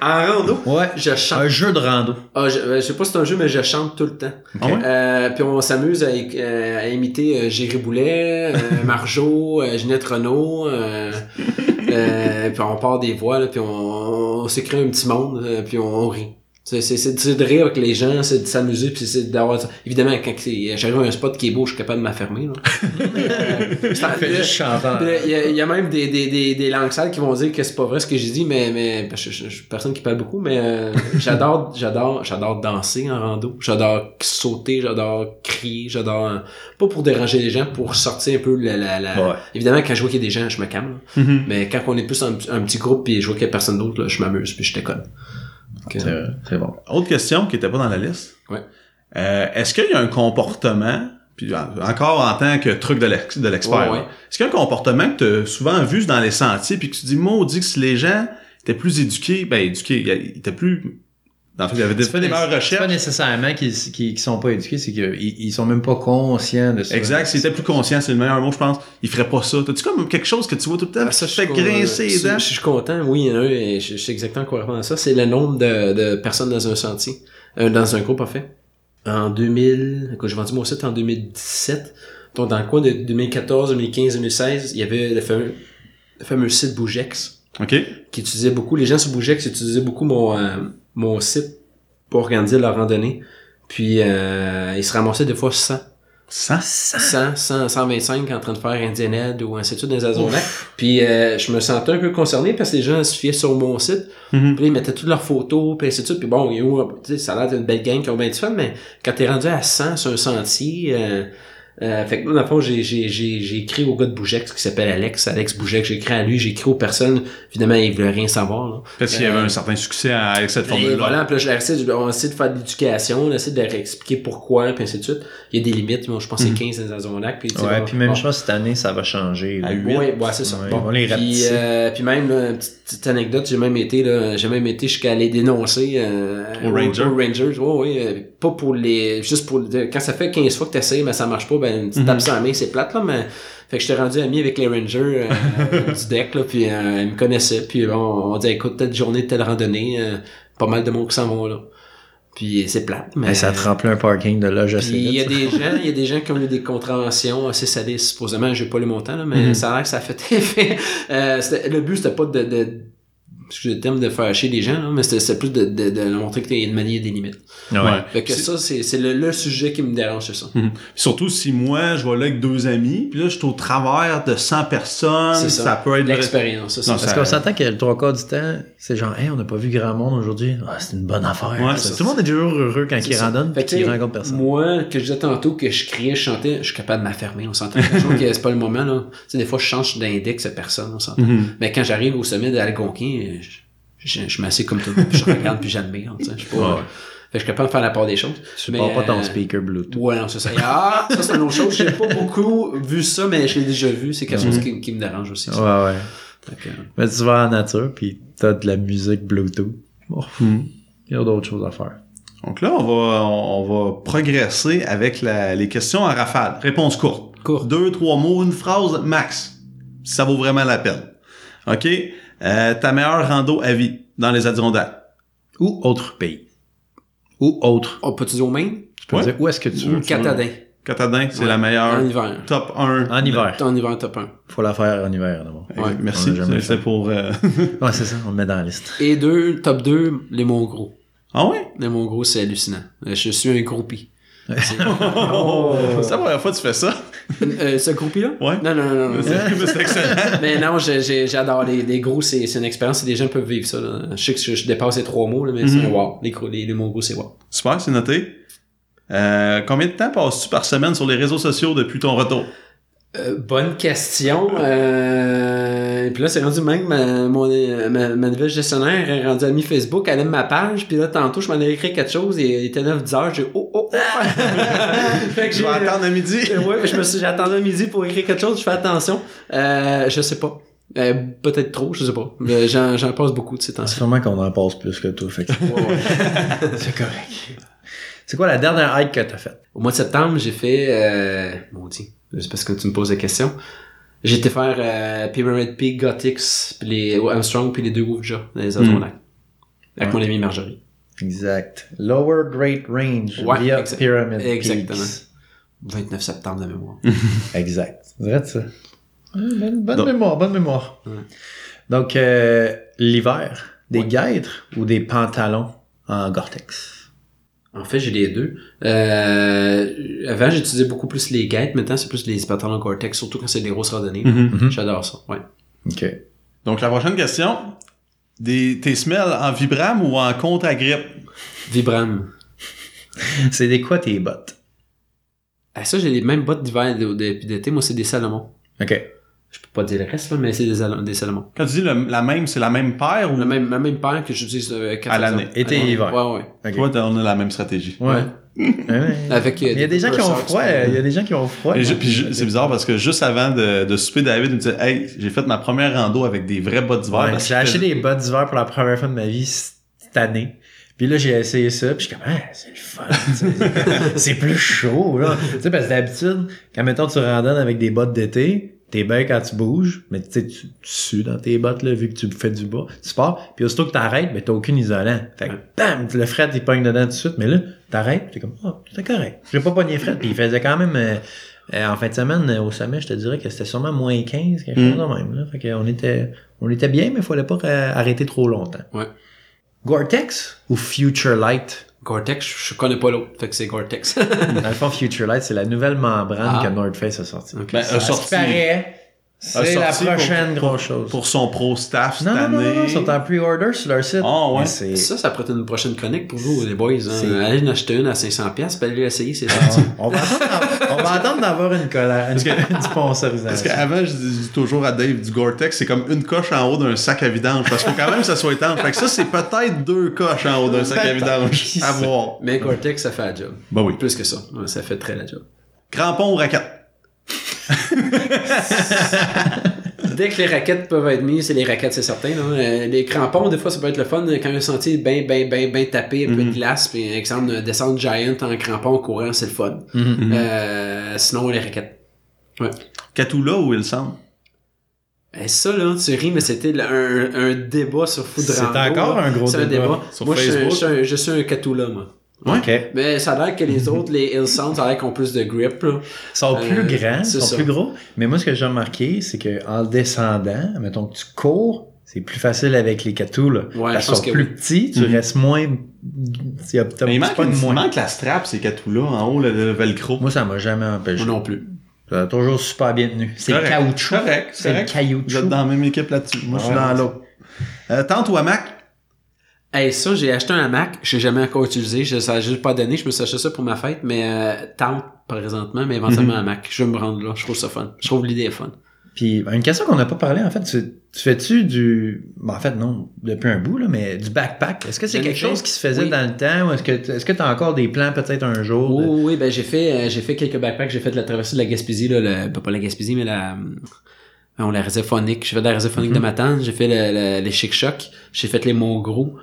En rando, Ouais. je chante. Un jeu de rando. Ah, je, euh, je sais pas si c'est un jeu, mais je chante tout le temps. Ah ouais? Euh, puis on s'amuse à, euh, à imiter Géry Boulet, euh, Marjo, euh, Ginette Renault. Euh, euh, puis on part des voix, là, puis on, on s'écrit un petit monde, puis on, on rit. C'est, c'est, c'est, c'est de rire avec les gens, c'est de s'amuser, puis c'est d'avoir... Évidemment, quand j'arrive à un spot qui est beau, je suis capable de m'affermer. Il y, a- même des, des, des, des langues sales qui vont dire que c'est pas vrai ce que j'ai dit, mais, mais je, je, je suis personne qui parle beaucoup, mais euh, j'adore, j'adore, j'adore danser en rando, j'adore sauter, j'adore crier, j'adore euh, pas pour déranger les gens, pour sortir un peu la, la, la- Ouais. évidemment quand je vois qu'il y a des gens, je me calme, là. mais quand on est plus un, un petit groupe puis je vois qu'il y a personne d'autre, là, je m'amuse puis je déconne. C'est euh, bon. Autre question qui était pas dans la liste. Ouais. Euh, est-ce qu'il y a un comportement, puis en- encore en tant que truc de l'ex- de l'expert, Ouais, ouais. est-ce qu'il y a un comportement que tu as souvent vu dans les sentiers, puis que tu dis, maudit que si les gens étaient plus éduqués, ben éduqués, ils étaient plus... En fait, ils avaient fait des meilleures C'est pas recherches. nécessairement qu'ils qu'ils qu'ils sont pas éduqués, c'est qu'ils ils sont même pas conscients de ça. Exact, s'ils étaient plus conscients, c'est le meilleur mot, je pense. Ils feraient pas ça. T'as-tu comme quelque chose que tu vois tout le temps, Ah, ça, con- grincer les dents? Je suis content, oui, il y en a et je sais exactement quoi répondre à ça. C'est le nombre de, de personnes dans un sentier, euh, dans un groupe, en fait. En 2000, quand j'ai vendu mon site en 2017, donc dans le coin de 2014, 2015, 2016, il y avait le fameux, le fameux site Bougex, OK? qui utilisait beaucoup, les gens sur Bougex utilisaient beaucoup mon, euh, mon site pour organiser leur randonnée. Puis, euh, ils se ramassaient des fois 100. Ça? 100, 100, 125 en train de faire Indianhead ou ainsi de suite dans les Azonacs. Puis euh, je me sentais un peu concerné parce que les gens se fiaient sur mon site. Mhm. Puis là, ils mettaient toutes leurs photos, puis ainsi de suite. Puis bon, ça a l'air d'une belle gang qui ont bien du fun, mais quand t'es rendu à 100 sur un sentier, euh, euh, fait que moi, dans le fond, j'ai, j'ai, j'ai, j'ai écrit au gars de Bougex qui s'appelle Alex, Alex Bougex, j'ai écrit à lui, j'ai écrit aux personnes, évidemment, ils voulaient rien savoir, là. Parce qu'il y avait Euh, un certain succès avec cette et formule-là. voilà, puis là, je leur on essaie de faire de l'éducation, on essaie de leur expliquer pourquoi, puis ainsi de suite. Il y a des limites, moi, je pense que c'est 15 dans les Azonacs, puis tu sais, Ouais, bon, puis même bon. chose cette année, ça va changer. À huit. Ouais, ouais, c'est ça. Ouais, bon. on les puis, euh, puis même, là, une petite, petite anecdote, j'ai même été, là, j'ai même été jusqu'à les dénoncer, euh, Aux Rangers. Aux Rangers, ouais, ouais, euh, pas pour les, juste pour, quand ça fait 15 fois que t'essayes, mais ça marche pas, ben, tu Mhm. tapes ça en main, c'est plate, là, mais, fait que j'étais rendu ami avec les Rangers, euh, du deck, là, puis, euh, ils me connaissaient, puis bon, on dit, écoute, telle journée, telle randonnée, euh, pas mal de monde qui s'en vont, là. Puis c'est plate, mais. Ça te remplit un parking de loge assez il y a des gens, il y a des gens qui ont eu des contraventions assez sadistes, supposément, j'ai pas le montant, là, mais Mhm. ça a l'air que ça a fait effet. Euh, le but, c'était pas de, de excusez le terme de faire chier les gens, là, mais c'était c'était plus de, de, de leur montrer que t'es une manière des limites. Ouais. Fait que C'est- ça, c'est, c'est le, le sujet qui me dérange, c'est ça. Mhm. Surtout si moi, je vais là avec deux amis, puis là, je suis au travers de 100 personnes, C'est ça. ça. peut être... L'expérience, c'est ça. Non, Parce qu'on s'entend que le trois quarts du temps, c'est genre, hey, on n'a pas vu grand monde aujourd'hui. Ah, c'est une bonne affaire. Ouais, Ça, c'est Tout le monde est toujours heureux quand C'est il randonne que, qu'il tu rencontre personne. Moi, que je disais tantôt que je criais, je chantais, je suis capable de m'affermer, on s'entend. je trouve que c'est pas le moment, là. Tu sais, des fois, je change d'index à personne, on s'entend. Mhm. Mais quand j'arrive au sommet de Algonquin, je, je, je m'assieds comme tout le monde, puis je regarde, puis j'admire, tu sais. Je suis pas... Ouais. Fait que je suis capable de faire la part des choses. Tu Mais, parles pas ton euh, speaker Bluetooth. Ouais, non, c'est ça. Ah, ça, c'est une autre chose. J'ai pas beaucoup vu ça, mais je l'ai déjà vu. C'est quelque chose Mhm. qui, qui me dérange aussi. ça. Ouais, ouais. Que, Mais tu vas en nature, puis t'as de la musique Bluetooth. Bon, Hmm. il y a d'autres choses à faire. Donc là, on va, on va progresser avec la- les questions en rafale. Réponse courte. Courte. Deux, trois mots, une phrase max. Ça vaut vraiment la peine. OK? Euh, ta meilleure rando à vie dans les Adirondacks. Ou autre pays. Ou autre. On peut-tu dire au Maine? Tu peux Ouais. dire où est-ce que tu veux. Ou Catadin? Catadin, c'est Ouais. la meilleure. En hiver. Top 1. En hiver. En hiver, top 1. Faut la faire en hiver, d'abord. Ouais. Merci. C'est- pour... euh, Ouais, c'est ça, on le met dans la liste. Et deux, top 2, les Mongros. ah ouais? Les Mongros, c'est hallucinant. Je suis un groupie. C'est- Oh. C'est la première fois que tu fais ça? Euh, ce groupie-là? Ouais. Non, non, non, non. C'est c'est excellent. Mais non, j'adore les, les gros, c'est une expérience et les gens peuvent vivre ça. Là. Je sais que je, je dépasse les trois mots, là, mais c'est Mhm. wow. Les, les, les mots gros, c'est wow. Super, c'est noté. Euh, combien de temps passes-tu par semaine sur les réseaux sociaux depuis ton retour? Euh, bonne question. Euh... Puis là, c'est rendu même ma, mon, euh, ma, ma nouvelle gestionnaire est rendue amie Facebook, elle aime ma page, puis là, tantôt, je m'en ai écrit quelque chose, et il était 9-10 heures, j'ai oh, oh, oh. fait que Je vais attendre à midi. ouais, mais je me suis, j'ai attendu à midi pour écrire quelque chose, je fais attention. Euh, je sais pas. Euh, peut-être trop, je sais pas. Mais J'en, j'en passe beaucoup de ces temps-ci. Sûrement qu'on en passe plus que toi, fait que c'est correct. C'est quoi la dernière hike que t'as faite? Au mois de septembre, j'ai fait, euh, maudit, c'est parce que tu me poses la question. J'ai été faire euh, Pyramid Peak, Gothics, puis les Armstrong, puis les deux Woofja dans les Adirondacks. Avec Ouais. mon ami Marjorie. Exact. Lower Great Range Ouais, via exact. Pyramid Exactement. Peaks. 29 septembre de mémoire. Exact. C'est vrai ça. Bonne, bonne Donc- mémoire, bonne mémoire. Ouais. Donc, euh, l'hiver, des Ouais. guêtres ou des pantalons en Gore-Tex? En fait, j'ai les deux. Euh, avant, j'utilisais beaucoup plus les guêtres. Maintenant, c'est plus les pantalons Gore-Tex, surtout quand c'est des grosses randonnées. Mhm. J'adore ça, ouais. OK. Donc, la prochaine question. Des, tes semelles en vibram ou en contre-agrippe? Vibram. C'est des quoi tes bottes? Ah, ça, j'ai les mêmes bottes d'hiver et d'été. Moi, c'est des Salomon. OK. Je peux pas dire le reste, là, mais c'est des, des Salomon. Quand tu dis le- la même, c'est la même paire ou? La même, la même paire que j'utilise euh, quatre À l'année. Été et hiver. Ouais, ouais. OK. toi, on a la même stratégie? Ouais. Ouais. Avec, euh, Il y a des gens qui ont froid. Il y a des gens qui ont froid. Et je- puis je- c'est bizarre parce que juste avant de, de souper, David me disait Hey, j'ai fait ma première rando avec des vraies bottes d'hiver. J'ai acheté des bottes d'hiver pour la première fois de ma vie cette année. Puis là, j'ai essayé ça, puis je suis comme, ah, c'est le fun. c'est plus chaud, là. Tu sais, parce que d'habitude, quand, mettons, tu randonnes avec des bottes d'été, t'es bien quand tu bouges, mais tu sais, tu sues dans tes bottes, là, vu que tu fais du bas. Tu pars, puis aussitôt que t'arrêtes, ben, t'as aucun isolant. Fait que, bam, le fret, il pogne dedans tout de suite, mais là, t'arrêtes, t'es comme, oh, c'est correct. J'ai pas pogné fret, puis il faisait quand même, euh, euh, en fin de semaine, euh, au sommet, je te dirais que c'était sûrement moins 15, quelque chose Mm. de même, là. Fait qu'on était, on était bien, mais il fallait pas euh, arrêter trop longtemps. Ouais. Gore-Tex ou Future Light? Gore-Tex, je je connais pas l'autre, fait que c'est Gore-Tex. Dans le fond, Future Light, c'est la nouvelle membrane Ah. que North Face a sortie. Ok. Ben, Ça, a sorti- paraît, c'est la prochaine pour- grosse chose. pour son pro staff cette non, non, non, année. non, non, ils sont en pre-order sur leur site. Ah, ouais. Ça, ça pourrait être une prochaine chronique pour vous, les boys. Hein. C'est- Allez en acheter une à 500$, puis allez l'essayer, c'est Ah, sorti. on va attendre, d'avoir une, colla- une, une Parce sponsorisation. qu'avant, je dis toujours à Dave du Gore-Tex, c'est comme une coche en haut d'un sac à vidange. Parce qu'il faut quand même que ça soit étanche. Fait que ça, c'est peut-être deux coches en haut d'un sac à vidange. À voir. Mais Gore-Tex, ça fait la job. Bah oui. Plus que ça. Ça fait très la job. Crampon ou raquette? Dès que les raquettes peuvent être mises, c'est les raquettes, c'est certain. là. Euh, Les crampons, des fois, ça peut être le fun quand il y a un sentier bien, bien, bien, bien tapé, un peu de glace, puis exemple, de descendre giant en crampon courant, c'est le fun. Mhm. Euh, sinon, les raquettes. Catula ou Ilsam? Et ça, là, tu ris, mais c'était un, un débat sur Food C'est Rando, encore là. un gros un débat. débat. Sur moi, je Facebook. je suis un Catula, moi. Mais ça a l'air que les autres, les Hill Sound, ça a l'air qu'ils ont plus de grip, là. Ils sont Euh, plus grands, ils sont ça. plus gros. Mais moi, ce que j'ai remarqué, c'est que en descendant, mettons que tu cours, c'est plus facile avec les catous, là. Ouais, Parce je sont que plus oui. petits, tu Mhm. restes moins... as- Mais il manque, pognes une- il moins. manque la strap, ces Catula, en haut, le, le velcro. Moi, ça m'a jamais empêché. Moi non plus. Ça a toujours super bien tenu. C'est Correct. caoutchouc. Correct, C'est le. Vous caoutchouc. êtes dans la même équipe là-dessus. Moi, je suis dans l'autre. Euh, tente ou hamac? Hey, ça, j'ai acheté un hamac. Je l'ai jamais encore utilisé. Je, ça juste pas donné. Je me suis acheté ça pour ma fête, mais euh, tente présentement, mais éventuellement un hamac. Je vais me rendre là. Je trouve ça fun. Je trouve l'idée fun. Puis une question qu'on n'a pas parlé, en fait, Tu fais-tu du. Bon, en fait, non, depuis un bout, là, mais du backpack? Est-ce que c'est quelque fait. chose qui se faisait Oui. dans le temps ou est-ce que est-ce que tu as encore des plans peut-être un jour? de- Oui, ben j'ai fait, euh, j'ai fait quelques backpacks. J'ai fait la traversée de la Gaspésie, là, le, pas, pas la Gaspésie, mais la, on la réserve phonique. J'ai fait de la réserve phonique de Matane. J'ai fait le, le- les Chic Chocs. J'ai fait les Monts Gros.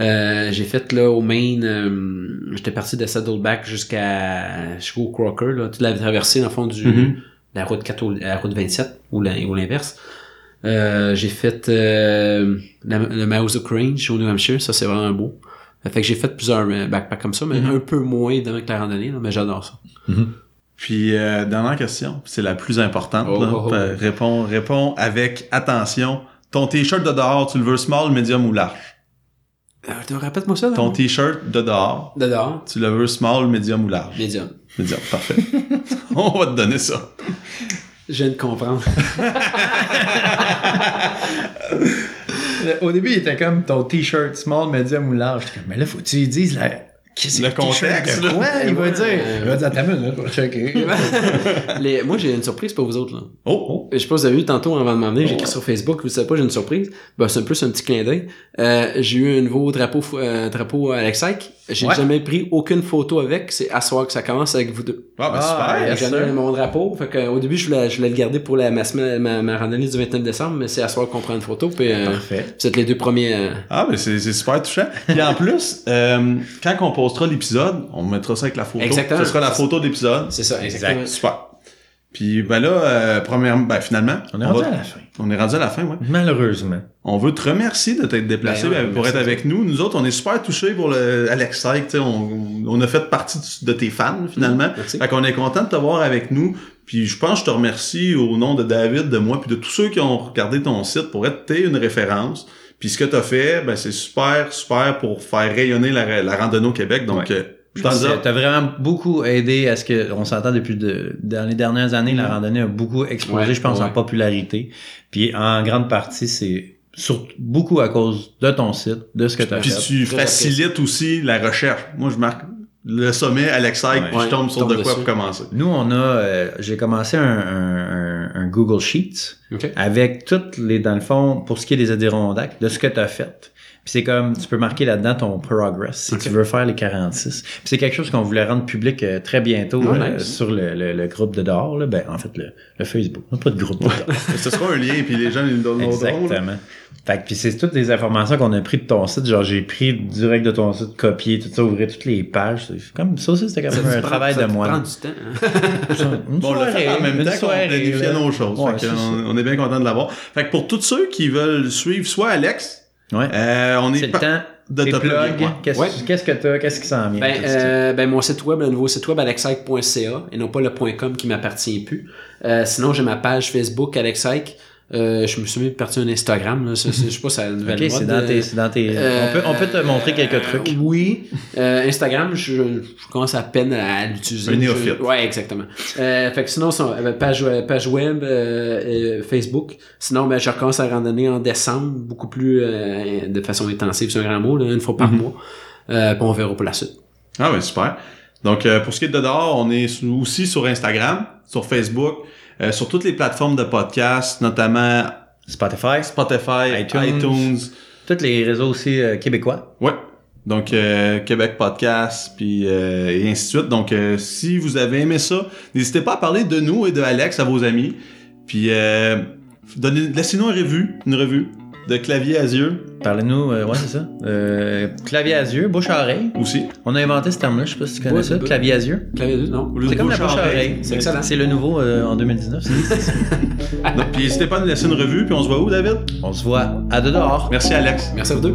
Euh, j'ai fait là au Maine, euh, j'étais parti de Saddleback jusqu'à jusqu'au Crocker, là, toute la traversée dans le fond du Mhm. la route 4 au- la route 27 ou l'inverse. Euh, j'ai fait euh, la- le Mouse Range au New Hampshire, ça c'est vraiment beau. Fait que j'ai fait plusieurs euh, backpacks comme ça, mais Mhm. un peu moins avec la randonnée, là, mais j'adore ça. Puis, euh, dernière question, c'est la plus importante. Oh, là. oh, oh. Réponds, réponds avec attention. Ton t-shirt de dehors, tu le veux small, medium ou large? Euh, tu répète-moi ça, là? Ton t-shirt de dehors, De dehors, tu le veux small, medium ou large? médium. Medium, parfait. On va te donner ça. Je viens de comprendre. Au début, il était comme ton t-shirt small, medium ou large. J'étais comme, mais là, faut que tu lui dises la... qu'est-ce Le contexte, quoi il va Ouais. dire. Il va dire, attends, minute, je vais checker. Les- moi, j'ai une surprise pour vous autres, là. Oh, Je sais pas si vous avez vu tantôt avant de m'emmener, j'ai écrit sur Facebook, vous savez pas, j'ai une surprise. Ben, c'est un peu un petit clin d'œil. Euh, j'ai eu un nouveau drapeau, euh, drapeau Alexec. J'ai Ouais. jamais pris aucune photo avec. C'est à soir que ça commence avec vous deux. ah, ben Ah, super. yes. Sir. mon drapeau. Fait que, au début, je voulais, je voulais le garder pour la, ma, semaine- ma, ma randonnée du 29 décembre, mais c'est à soir qu'on prend une photo. Puis, euh, Parfait. vous êtes les deux premiers. euh, Ah, ben c'est c'est super touchant. Puis en plus, euh, quand on postera l'épisode, on mettra ça avec la photo. Exactement. Ce sera la photo de l'épisode. c'est ça, Exact. exactement. Super. Puis ben là, euh, premièrement, ben finalement, On est rendu va- à la fin. on est rendu à la fin, ouais. Malheureusement. On veut te remercier de t'être déplacé Ben euh, pour être avec nous. Nous autres, on est super touchés pour le Alex Syke, tu sais, on, on a fait partie de tes fans finalement. Merci. Fait qu'on est content de te voir avec nous. Puis je pense que je te remercie au nom de David, de moi, puis de tous ceux qui ont regardé ton site pour être t'es une référence. Puis ce que tu as fait, ben c'est super, super pour faire rayonner la, la randonnée au Québec. Donc, Ouais. T'as vraiment beaucoup aidé à ce que, on s'entend depuis de, dans les dernières années, la Mhm. randonnée a beaucoup explosé, Ouais, je pense, en popularité. Puis en grande partie, c'est surtout beaucoup à cause de ton site, de ce que t'as puis fait. tu facilites aussi la recherche. Moi, je marque le sommet Alex Syke, Ouais. puis je tombe sur tombe de quoi dessus. pour commencer. Nous, on a, euh, j'ai commencé un, un- un- Google Sheets OK. avec toutes les, dans le fond, pour ce qui est des Adirondacks, de ce que tu as fait. Puis c'est comme, tu peux marquer là-dedans ton progress si tu veux faire les 46. Puis c'est quelque chose qu'on voulait rendre public euh, très bientôt Oh, euh, nice. sur le, le- le groupe de dehors. Là. Ben, en fait, le, le Facebook. On n'a pas de groupe de dehors. Ce sera un lien, puis les gens ils le donneront. Exactement. Fait que, puis c'est toutes les informations qu'on a pris de ton site. Genre, j'ai pris direct de ton site, copié tout ça, ouvrir toutes les pages. C'est comme ça aussi, c'était quand même Ça un travail de ça moi. prend du temps. hein. Bon, on l'a fait en même temps qu'on planifiait nos choses. Ouais, Fait ça. on, on est bien content de l'avoir. Fait que pour tous ceux qui veulent suivre soit Alex, Ouais. euh, on est, C'est le temps. de te ouais. Qu'est-ce Ouais. que t'as, qu'est-ce qui s'en vient? Ben, euh, ben, mon site web, le nouveau site web, alexike.ca, et non pas le .com qui m'appartient plus. Euh, sinon, j'ai ma page Facebook, Alexike. Euh, je me suis mis parti un Instagram, là. C'est- Je sais pas, c'est la nouvelle Ok, mode. c'est dans tes, c'est dans tes, euh, on peut, on peut te montrer quelques euh, trucs. Oui. Euh, Instagram, je, je commence à peine à l'utiliser. Un néophyte. Je- Ouais, exactement. Euh, fait que sinon, euh, page, page web, euh, euh, Facebook. Sinon, ben, je recommence à randonner en décembre, beaucoup plus euh, de façon intensive, c'est un grand mot, là, une fois par Mhm. mois. Euh, puis on verra pour la suite. Ah ben super. Donc euh, pour ce qui est de dehors, on est aussi sur Instagram, sur Facebook, euh, sur toutes les plateformes de podcast, notamment Spotify, Spotify, iTunes. iTunes. tous les réseaux aussi euh, québécois. Ouais. Donc euh, Québec Podcast, puis et ainsi de suite. Donc si vous avez aimé ça, n'hésitez pas à parler de nous et de Alex à vos amis. Puis euh, donnez, laissez-nous une revue, une revue de clavier à yeux Parlez-nous, euh, ouais, c'est ça. Euh, clavier à yeux, bouche à oreille. aussi. On a inventé ce terme-là, je sais pas si tu connais Ouais, ça, clavier à yeux. Clavier deux, non? Au lieu C'est comme la bouche à à oreille. C'est excellent. C'est le nouveau euh, en 2019. c'est- Donc, puis n'hésitez pas à nous laisser une revue, puis on se voit où David? On se voit à dehors. Merci Alex. Merci à vous deux.